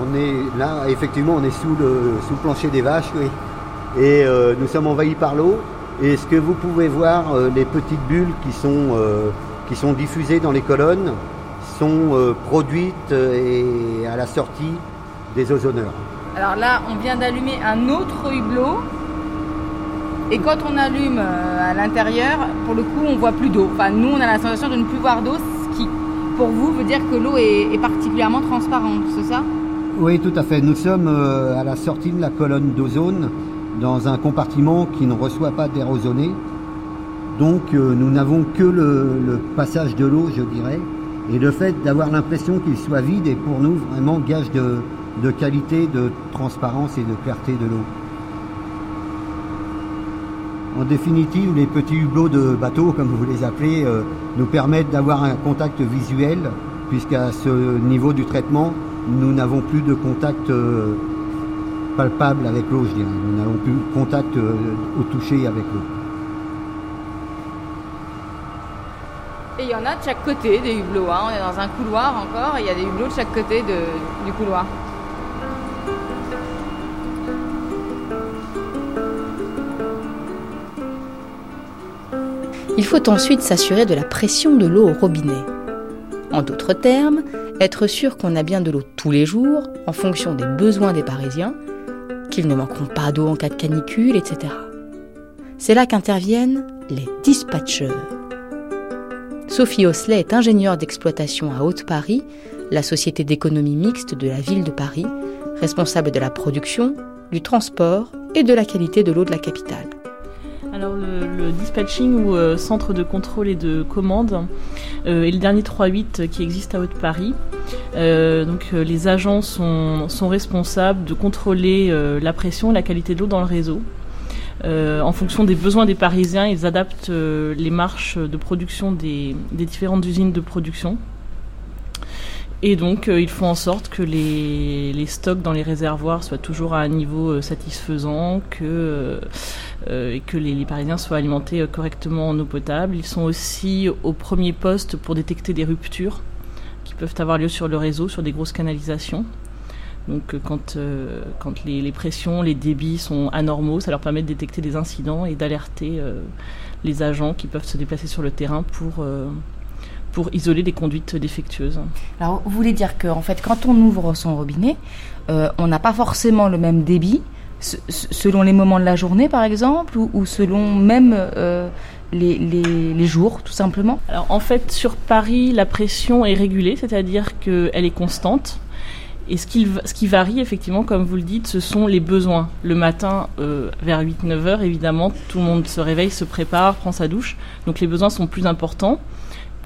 On est là, effectivement, on est sous le, sous le plancher des vaches, oui. Et euh, nous sommes envahis par l'eau. Et ce que vous pouvez voir, euh, les petites bulles qui sont, euh, qui sont diffusées dans les colonnes, sont produites et à la sortie des ozoneurs? Alors là, on vient d'allumer un autre hublot. Et quand on allume à l'intérieur, pour le coup, on voit plus d'eau. Enfin, nous, on a la sensation de ne plus voir d'eau, ce qui, pour vous, veut dire que l'eau est, est particulièrement transparente, c'est ça? Oui, tout à fait. Nous sommes à la sortie de la colonne d'ozone, dans un compartiment qui ne reçoit pas d'air. Donc euh, nous n'avons que le, passage de l'eau, je dirais. Et le fait d'avoir l'impression qu'il soit vide est pour nous vraiment gage de, qualité, de transparence et de clarté de l'eau. En définitive, les petits hublots de bateau, comme vous les appelez, euh, nous permettent d'avoir un contact visuel, puisqu'à ce niveau du traitement, nous n'avons plus de contact euh, palpable avec l'eau, je dirais. Nous n'avons plus de contact euh, au toucher avec l'eau. Et il y en a de chaque côté des hublots. hein. On est dans un couloir encore et il y a des hublots de chaque côté de- du couloir. Il faut ensuite s'assurer de la pression de l'eau au robinet. En d'autres termes, être sûr qu'on a bien de l'eau tous les jours en fonction des besoins des Parisiens, qu'ils ne manqueront pas d'eau en cas de canicule, etc. C'est là qu'interviennent les dispatchers. Sophie Osselet est ingénieure d'exploitation à Haute-Paris, la société d'économie mixte de la ville de Paris, responsable de la production, du transport et de la qualité de l'eau de la capitale. Alors le, le dispatching ou euh, centre de contrôle et de commande euh, est le dernier 3.8 qui existe à Haute-Paris. Euh, donc euh, les agents sont, responsables de contrôler euh, la pression et la qualité de l'eau dans le réseau. En fonction des besoins des Parisiens, ils adaptent les marches de production des, différentes usines de production. Et donc, ils font en sorte que les, stocks dans les réservoirs soient toujours à un niveau satisfaisant, que, et que les, les Parisiens soient alimentés correctement en eau potable. Ils sont aussi au premier poste pour détecter des ruptures peuvent avoir lieu sur le réseau, sur des grosses canalisations. Donc, euh, quand, euh, quand les, pressions, les débits sont anormaux, ça leur permet de détecter des incidents et d'alerter euh, les agents qui peuvent se déplacer sur le terrain pour, pour isoler des conduites défectueuses. Alors, vous voulez dire qu'en fait, quand on ouvre son robinet, on n'a pas forcément le même débit se- se- selon les moments de la journée, par exemple, ou, selon même les, les- les jours, tout simplement Alors en fait, sur Paris, la pression est régulée, c'est-à-dire qu'elle est constante. Et ce qui, ce qui varie, effectivement, comme vous le dites, ce sont les besoins. Le matin, euh, vers 8-9 heures, évidemment, tout le monde se réveille, se prépare, prend sa douche. Donc les besoins sont plus importants.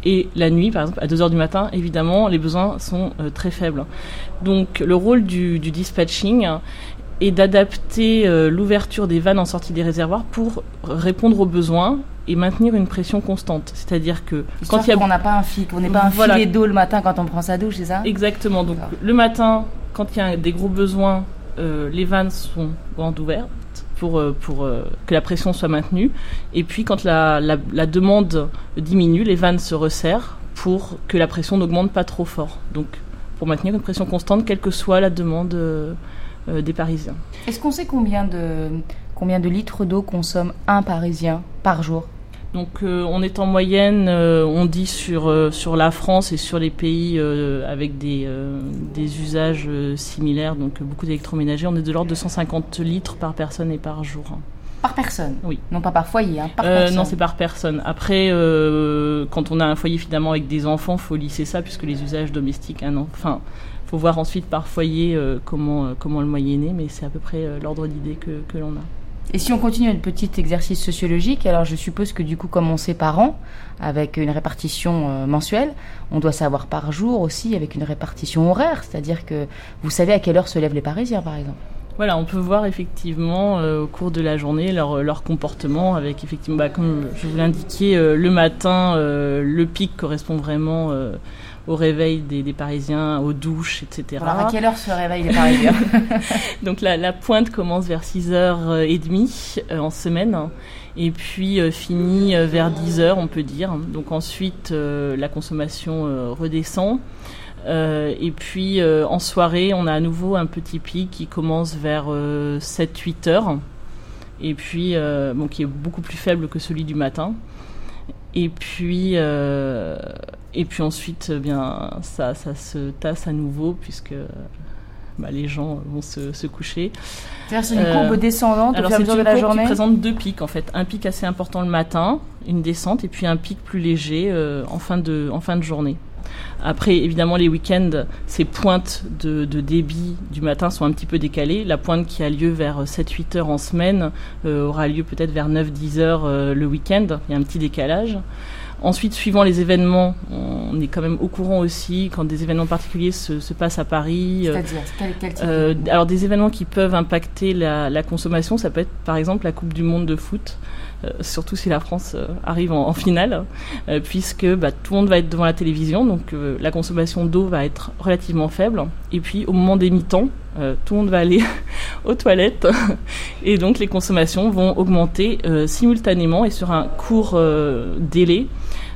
Et la nuit, par exemple, à 2 heures du matin, évidemment, les besoins sont euh, très faibles. Donc le rôle du, du dispatching est d'adapter euh, l'ouverture des vannes en sortie des réservoirs pour répondre aux besoins et maintenir une pression constante. C'est-à-dire que Histoire quand il y a qu'on n'a pas un fil, qu'on n'ait pas un Voilà. filet d'eau le matin quand on prend sa douche, c'est ça? Exactement. Donc le matin, quand il y a des gros besoins, euh, les vannes sont grandes ouvertes pour, euh, pour euh, que la pression soit maintenue. Et puis quand la, la, la demande diminue, les vannes se resserrent pour que la pression n'augmente pas trop fort. Donc pour maintenir une pression constante, quelle que soit la demande des Parisiens. Est-ce qu'on sait combien de, combien de litres d'eau consomme un Parisien par jour? Donc euh, on est en moyenne, euh, on dit sur, euh, sur la France et sur les pays euh, avec des, euh, des usages euh, similaires, donc euh, beaucoup d'électroménagers, on est de l'ordre de 150 litres par personne et par jour. Par personne Oui. Non pas par foyer, hein, par Euh, personne. non, c'est par personne. Après, euh, quand on a un foyer finalement avec des enfants, faut lisser ça puisque les usages domestiques, un enfin, faut voir ensuite par foyer euh, comment, comment le moyenner, mais c'est à peu près l'ordre d'idée que, que l'on a. Et si on continue un petit exercice sociologique, alors je suppose que du coup, comme on sait par an, avec une répartition euh, mensuelle, on doit savoir par jour aussi avec une répartition horaire, c'est-à-dire que vous savez à quelle heure se lèvent les Parisiens, par exemple. Voilà, on peut voir effectivement euh, au cours de la journée leur, leur comportement avec effectivement, bah, comme je vous l'indiquais, euh, le matin, le pic correspond vraiment au réveil des, des, Parisiens, aux douches, etc. Alors à quelle heure se réveillent les Parisiens? <laughs> <laughs> Donc la, la, pointe commence vers 6h30 euh, en semaine et puis euh, finit euh, vers 10h on peut dire. Donc ensuite la consommation redescend. Et puis en soirée, on a à nouveau un petit pic qui commence vers 7-8 heures, et puis bon, qui est beaucoup plus faible que celui du matin. Et puis, euh, et puis ensuite, eh bien, ça, ça se tasse à nouveau puisque bah, les gens vont se, se coucher. C'est une courbe euh, descendante au fur et à mesure de la journée. Qui présente deux pics en fait, un pic assez important le matin, une descente, et puis un pic plus léger euh, en fin de en fin de journée. Après, évidemment, les week-ends, ces pointes de, débit du matin sont un petit peu décalées. La pointe qui a lieu vers 7-8 heures en semaine euh, aura lieu peut-être vers 9-10 heures euh, le week-end. Il y a un petit décalage. Ensuite, suivant les événements, on est quand même au courant aussi quand des événements particuliers se, passent à Paris. Euh, C'est-à-dire quel, type Alors, des événements qui peuvent impacter la, la, consommation, ça peut être par exemple la Coupe du Monde de foot. Euh, surtout si la France euh, arrive en, finale, euh, puisque bah, tout le monde va être devant la télévision, donc la consommation d'eau va être relativement faible. Et puis au moment des mi-temps, tout le monde va aller <laughs> aux toilettes, <laughs> et donc les consommations vont augmenter simultanément et sur un court délai.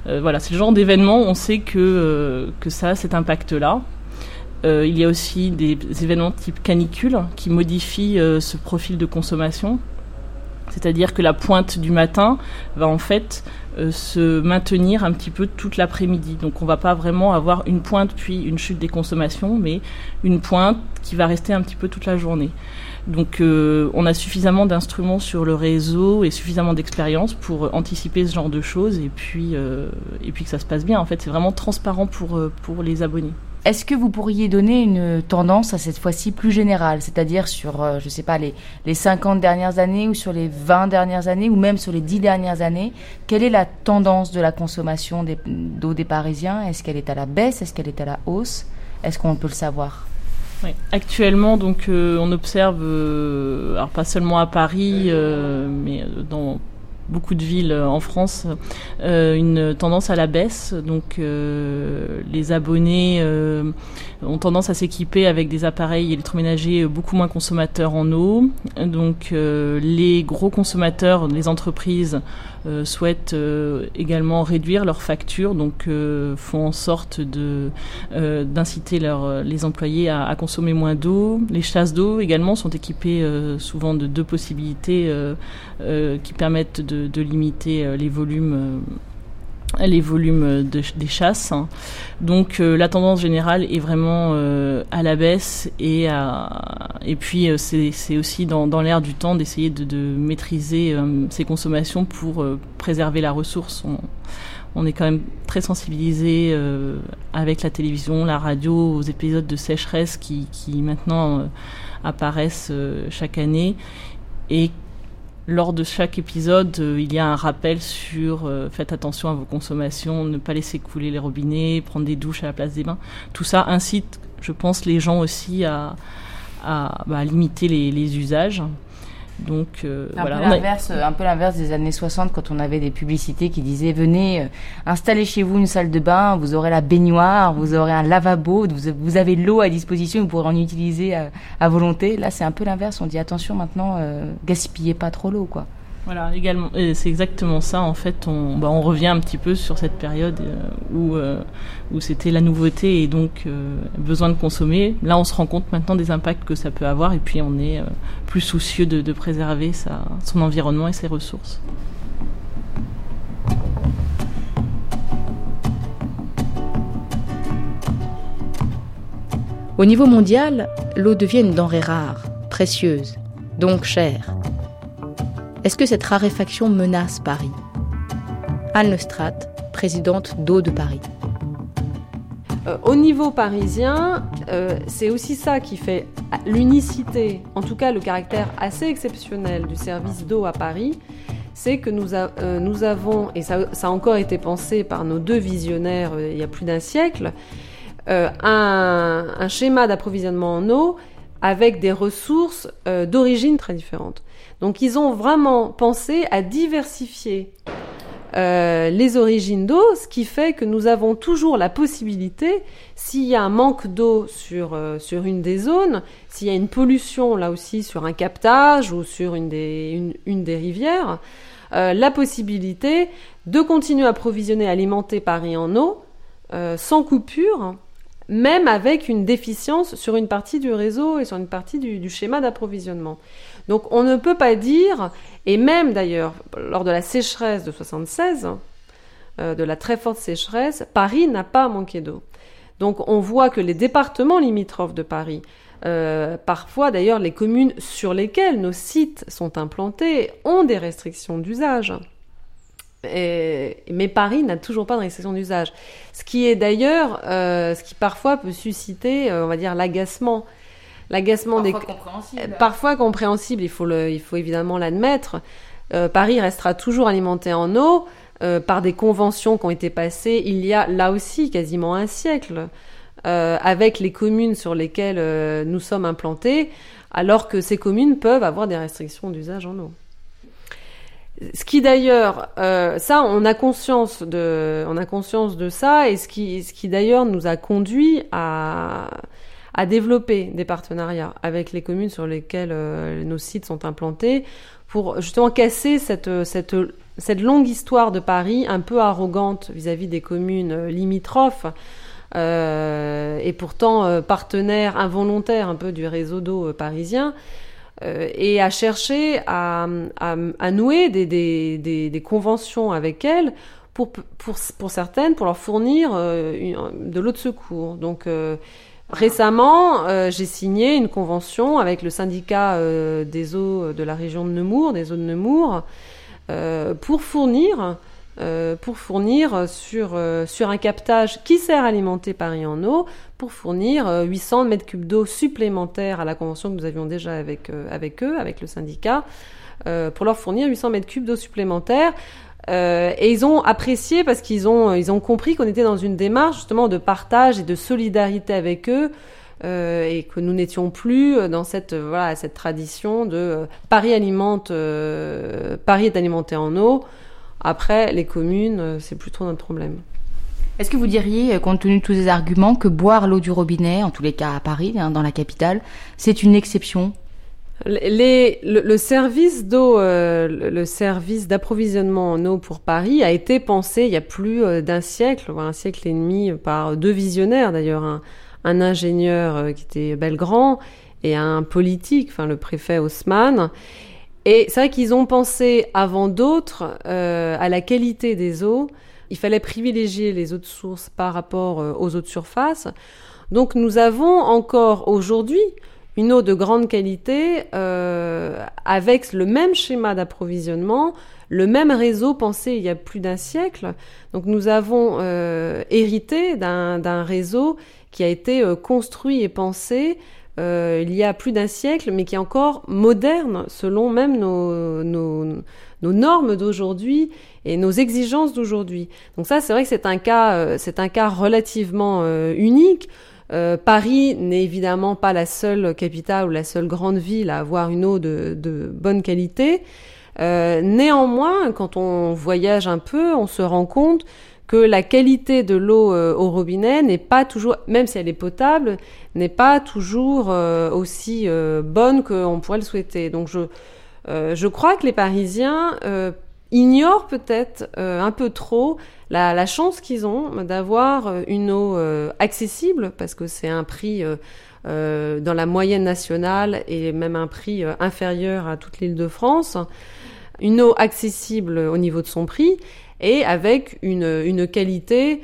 voilà, c'est le genre d'événement, on sait que, que ça a cet impact-là. il y a aussi des événements type canicule qui modifient ce profil de consommation. C'est-à-dire que la pointe du matin va en fait euh, se maintenir un petit peu toute l'après-midi. Donc on va pas vraiment avoir une pointe puis une chute des consommations, mais une pointe qui va rester un petit peu toute la journée. Donc euh, on a suffisamment d'instruments sur le réseau et suffisamment d'expérience pour anticiper ce genre de choses et puis, euh, que ça se passe bien. En fait, c'est vraiment transparent pour les abonnés. Est-ce que vous pourriez donner une tendance à cette fois-ci plus générale, c'est-à-dire sur, euh, je ne sais pas, les, les 50 dernières années ou sur les 20 dernières années ou même sur les 10 dernières années Quelle est la tendance de la consommation d'eau des, Parisiens? Est-ce qu'elle est à la baisse? Est-ce qu'elle est à la hausse? Est-ce qu'on peut le savoir? Actuellement, donc, euh, on observe, euh, alors pas seulement à Paris, mais dans beaucoup de villes euh, en France euh, une tendance à la baisse. Donc euh, les abonnés ont tendance à s'équiper avec des appareils électroménagers beaucoup moins consommateurs en eau. Donc les gros consommateurs, les entreprises souhaitent également réduire leurs factures, donc font en sorte de d'inciter les employés à, à consommer moins d'eau. Les chasses d'eau également sont équipées souvent de deux possibilités qui permettent de de, limiter euh, les volumes euh, les volumes des chasses. Donc euh, la tendance générale est vraiment à la baisse et, et puis c'est aussi dans, l'air du temps d'essayer de, maîtriser ces consommations pour préserver la ressource. On, est quand même très sensibilisé avec la télévision, la radio, aux épisodes de sécheresse qui, qui maintenant apparaissent chaque année et lors de chaque épisode, euh, il y a un rappel sur euh, faites attention à vos consommations, ne pas laisser couler les robinets, prendre des douches à la place des bains. Tout ça incite, je pense, les gens aussi à, bah, limiter les usages. Donc euh, un voilà, peu l'inverse, un peu l'inverse des années 60 quand on avait des publicités qui disaient venez euh, installer chez vous une salle de bain, vous aurez la baignoire, vous aurez un lavabo, vous, avez l'eau à disposition, vous pourrez en utiliser à, volonté. Là, c'est un peu l'inverse. On dit attention maintenant, euh, gaspillez pas trop l'eau, quoi. Voilà, également, c'est exactement ça. En fait, on, bah, on revient un petit peu sur cette période euh, où, euh, où c'était la nouveauté et donc euh, besoin de consommer. Là, on se rend compte maintenant des impacts que ça peut avoir et puis on est plus soucieux de, préserver son environnement et ses ressources. Au niveau mondial, l'eau devient une denrée rare, précieuse, donc chère. Est-ce que cette raréfaction menace Paris? Anne Lestrade, présidente d'Eau de Paris. euh, au niveau parisien, euh, c'est aussi ça qui fait l'unicité, en tout cas le caractère assez exceptionnel du service d'eau à Paris, c'est que nous, euh, avons, et ça, a encore été pensé par nos deux visionnaires il y a plus d'un siècle, un, schéma d'approvisionnement en eau avec des ressources d'origine très différentes. Donc ils ont vraiment pensé à diversifier euh, les origines d'eau, ce qui fait que nous avons toujours la possibilité, s'il y a un manque d'eau sur, euh, une des zones, s'il y a une pollution là aussi sur un captage ou sur une des, rivières, euh, la possibilité de continuer à approvisionner, alimenter Paris en eau sans coupure, même avec une déficience sur une partie du réseau et sur une partie du schéma d'approvisionnement. Donc on ne peut pas dire, et même d'ailleurs lors de la sécheresse de 76, euh, de la très forte sécheresse, Paris n'a pas manqué d'eau. Donc on voit que les départements limitrophes de Paris, euh, parfois d'ailleurs les communes sur lesquelles nos sites sont implantés ont des restrictions d'usage. mais Paris n'a toujours pas de restriction d'usage. Ce qui est d'ailleurs, euh, ce qui parfois peut susciter, on va dire, l'agacement l'agacement des compréhensible. Euh, parfois compréhensible, il faut le, il faut évidemment l'admettre. Euh, Paris restera toujours alimenté en eau euh, par des conventions qui ont été passées il y a là aussi quasiment un siècle avec les communes sur lesquelles nous sommes implantés, alors que ces communes peuvent avoir des restrictions d'usage en eau. Ce qui d'ailleurs, ça, on a conscience de, on a conscience de ça, et ce qui, ce qui d'ailleurs nous a conduit à à développer des partenariats avec les communes sur lesquelles euh, nos sites sont implantés pour justement casser cette, cette, cette longue histoire de Paris un peu arrogante vis-à-vis des communes euh, limitrophes euh, et pourtant partenaires involontaires un peu du réseau d'eau parisien et à chercher à, à, nouer des, des, des, conventions avec elles pour, pour, pour, certaines, pour leur fournir de l'eau de secours. Donc, Récemment, euh, j'ai signé une convention avec le syndicat euh, des eaux de la région de Nemours, des eaux de Nemours, euh, pour fournir, pour fournir sur, un captage qui sert à alimenter Paris en eau, pour fournir 800 mètres cubes d'eau supplémentaires à la convention que nous avions déjà avec, avec eux, avec le syndicat, pour leur fournir 800 mètres cubes d'eau supplémentaires euh, et ils ont apprécié parce qu'ils ont, ils ont compris qu'on était dans une démarche justement de partage et de solidarité avec eux. Euh, et que nous n'étions plus dans cette voilà cette tradition de euh, Paris alimente Paris est alimenté en eau après les communes c'est plutôt notre problème est-ce que vous diriez, compte tenu de tous ces arguments, que boire l'eau du robinet, en tous les cas à Paris, hein, dans la capitale, c'est une exception les, le, service d'eau, euh, le service d'approvisionnement en eau pour Paris a été pensé il y a plus euh, d'un siècle, voire un siècle et demi, par deux visionnaires d'ailleurs, un, un, ingénieur euh, qui était Belgrand et un politique, enfin le préfet Haussmann. Et c'est vrai qu'ils ont pensé avant d'autres à la qualité des eaux. Il fallait privilégier les eaux de source par rapport aux eaux de surface. Donc nous avons encore aujourd'hui une eau de grande qualité euh, avec le même schéma d'approvisionnement, le même réseau pensé il y a plus d'un siècle. Donc nous avons euh, hérité d'un réseau qui a été euh, construit et pensé il y a plus d'un siècle, mais qui est encore moderne selon même nos, normes d'aujourd'hui et nos exigences d'aujourd'hui. Donc ça, c'est vrai que c'est un cas, c'est un cas relativement unique. Euh, Paris n'est évidemment pas la seule capitale ou la seule grande ville à avoir une eau de, bonne qualité. Euh, néanmoins, quand on voyage un peu, on se rend compte que la qualité de l'eau euh, au robinet n'est pas toujours, même si elle est potable, n'est pas toujours aussi bonne qu'on pourrait le souhaiter. Donc je, je crois que les Parisiens ignorent peut-être un peu trop la, chance qu'ils ont d'avoir euh, une eau euh, accessible, parce que c'est un prix euh, dans la moyenne nationale et même un prix inférieur à toute l'île de France, une eau accessible au niveau de son prix et avec une, une qualité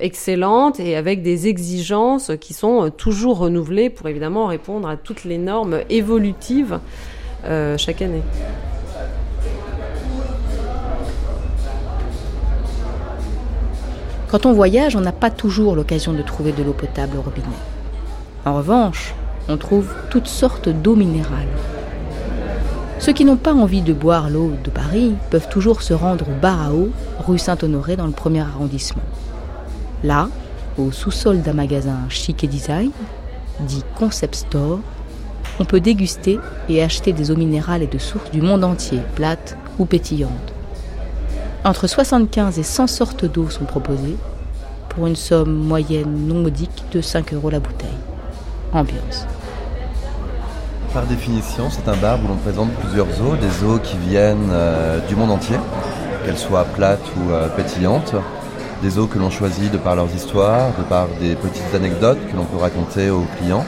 excellente et avec des exigences qui sont toujours renouvelées pour évidemment répondre à toutes les normes évolutives chaque année. Quand on voyage, on n'a pas toujours l'occasion de trouver de l'eau potable au robinet. En revanche, on trouve toutes sortes d'eau minérale. Ceux qui n'ont pas envie de boire l'eau de Paris peuvent toujours se rendre au bar à eau, rue Saint-Honoré, dans le premier arrondissement. Là, au sous-sol d'un magasin chic et design, dit Concept Store, on peut déguster et acheter des eaux minérales et de sources du monde entier, plates ou pétillantes. Entre 75 et 100 sortes d'eau sont proposées, pour une somme moyenne non modique de 5 euros la bouteille. Ambiance. Par définition, c'est un bar où l'on présente plusieurs eaux, des eaux qui viennent euh, du monde entier, qu'elles soient plates ou euh, pétillantes, des eaux que l'on choisit de par leurs histoires, de par des petites anecdotes que l'on peut raconter aux clients,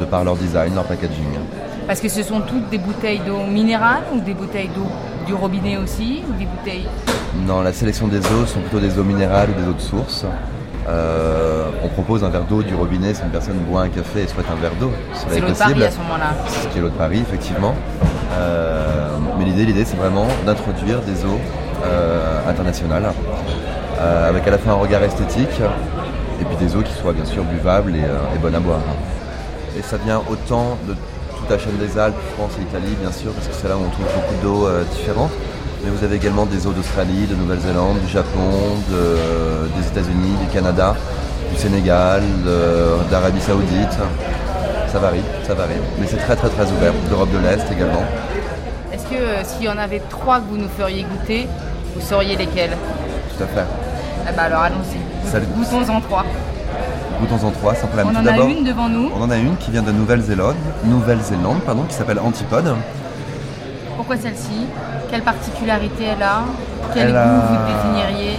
de par leur design, leur packaging. Parce que ce sont toutes des bouteilles d'eau minérale ou des bouteilles d'eau du robinet aussi ou des bouteilles Non, la sélection des eaux sont plutôt des eaux minérales ou des eaux de source. Euh, on propose un verre d'eau du robinet si une personne boit un café et souhaite un verre d'eau. C'est est l'eau de. Paris à ce moment-là. C'est ce qui est l'eau de Paris, effectivement. Euh, mais l'idée, l'idée, c'est vraiment d'introduire des eaux euh, internationales, avec à la fois un regard esthétique, et puis des eaux qui soient bien sûr buvables et, et bonnes à boire. Et ça vient autant de toute la chaîne des Alpes, France et Italie, bien sûr, parce que c'est là où on trouve beaucoup d'eaux euh, différentes. Mais vous avez également des eaux d'Australie, de Nouvelle-Zélande, du Japon, de- des États-Unis, du Canada, du Sénégal, d'Arabie Saoudite. Ça varie, ça varie. Mais c'est très très très ouvert. D'Europe de l'Est également. Est-ce que euh, s'il y en avait trois que vous nous feriez goûter, vous sauriez lesquels? Tout à fait. Ah bah alors allons-y. Salut. Goûtons-en trois. Goûtons en trois, sans problème. On Tout en a une devant nous. On en a une qui vient de Nouvelle-Zélande, Nouvelle-Zélande, pardon, qui s'appelle Antipode. Pourquoi celle-ci? Quelle particularité elle a? Quel Elle goût a- vous définiriez?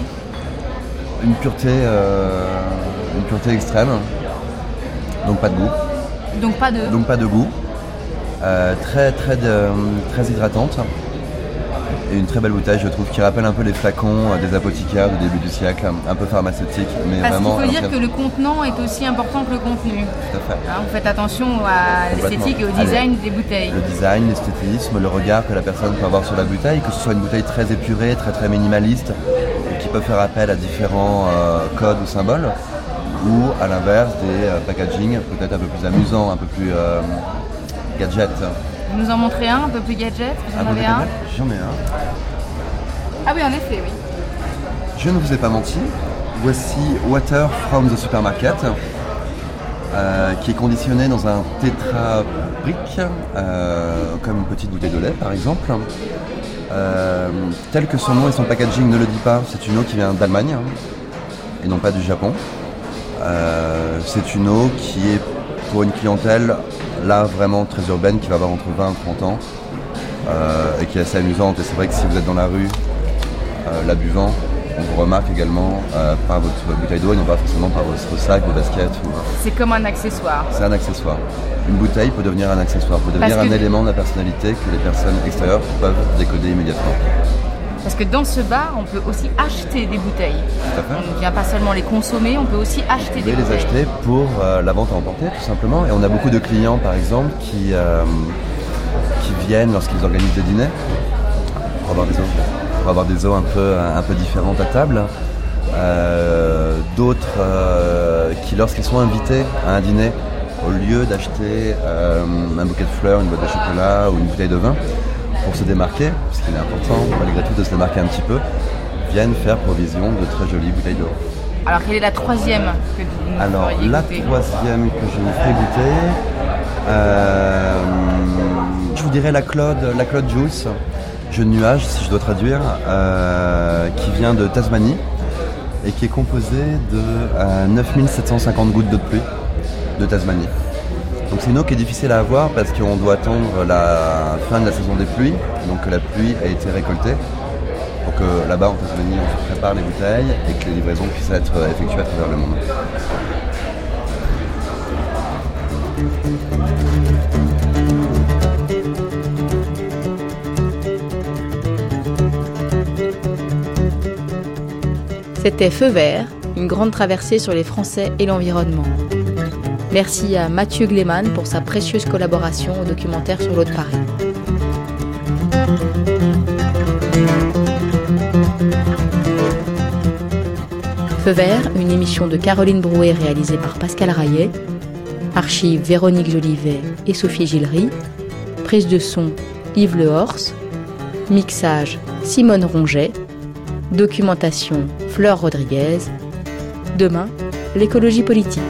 Une pureté, euh, une pureté extrême. Donc pas de goût. Donc pas de. Donc pas de goût. Euh, très très de- très hydratante. Et une très belle bouteille, je trouve, qui rappelle un peu les flacons euh, des apothicaires du début du siècle, un peu pharmaceutique, mais Parce vraiment. faut à dire que le contenant est aussi important que le contenu. Tout à fait. Hein, vous faites attention à l'esthétique et au Allez. design des bouteilles. Le design, l'esthétisme, le regard que la personne peut avoir sur la bouteille, que ce soit une bouteille très épurée, très très minimaliste, qui peut faire appel à différents euh, codes ou symboles, ou à l'inverse des euh, packaging peut-être un peu plus amusants, un peu plus euh, gadget. Vous nous en montrez un un peu plus gadget Vous en avez un J'en ai un. Ah oui, en effet, oui. Je ne vous ai pas menti. Voici Water from the Supermarket, euh, qui est conditionné dans un tétrabrique, euh, comme une petite bouteille de lait par exemple. Euh, tel que son nom et son packaging ne le dit pas, c'est une eau qui vient d'Allemagne hein, et non pas du Japon. Euh, c'est une eau qui est pour une clientèle là vraiment très urbaine qui va avoir entre 20 et 30 ans euh, et qui est assez amusante. Et c'est vrai que si vous êtes dans la rue euh, la buvant, on vous remarque également euh, par votre bouteille d'eau et non pas forcément par votre sac, vos baskets. ou- C'est comme un accessoire. C'est un accessoire. Une bouteille peut devenir un accessoire, peut devenir Parce un que- élément de la personnalité que les personnes extérieures peuvent décoder immédiatement. Parce que dans ce bar, on peut aussi acheter des bouteilles. Tout à fait. On ne vient pas seulement les consommer, on peut aussi acheter Vous des pouvez les bouteilles. acheter pour euh, la vente à emporter, tout simplement. Et on a beaucoup de clients, par exemple, qui, euh, qui viennent lorsqu'ils organisent des dîners pour avoir des eaux, pour avoir des eaux un peu, un peu différentes à table. Euh, D'autres qui, lorsqu'ils sont invités à un dîner, au lieu d'acheter un bouquet de fleurs, une boîte de chocolat ou une bouteille de vin, pour se démarquer, qui est important malgré tout de se démarquer un petit peu, viennent faire provision de très jolies bouteilles d'eau. Alors, quelle est la troisième que vous nous Alors, la goûter troisième que je vous ferai goûter, euh, je vous dirais la Claude, la Claude Juice, jeu de nuage si je dois traduire, euh, qui vient de Tasmanie et qui est composée de euh, 9750 gouttes d'eau de pluie de Tasmanie. C'est une eau qui est difficile à avoir parce qu'on doit attendre la fin de la saison des pluies, donc que la pluie a été récoltée pour que là-bas en Tasmanie on se prépare les bouteilles et que les livraisons puissent être effectuées à travers le monde. C'était Feu vert, une grande traversée sur les Français et l'environnement. Merci à Mathieu Gleman pour sa précieuse collaboration au documentaire sur l'eau de Paris. Feu vert, une émission de Caroline Brouet réalisée par Pascal Raillet. Archive Véronique Jolivet et Sophie Gillery. Prise de son Yves Lehorst. Mixage Simone Ronget. Documentation Fleur Rodriguez. Demain, l'écologie politique.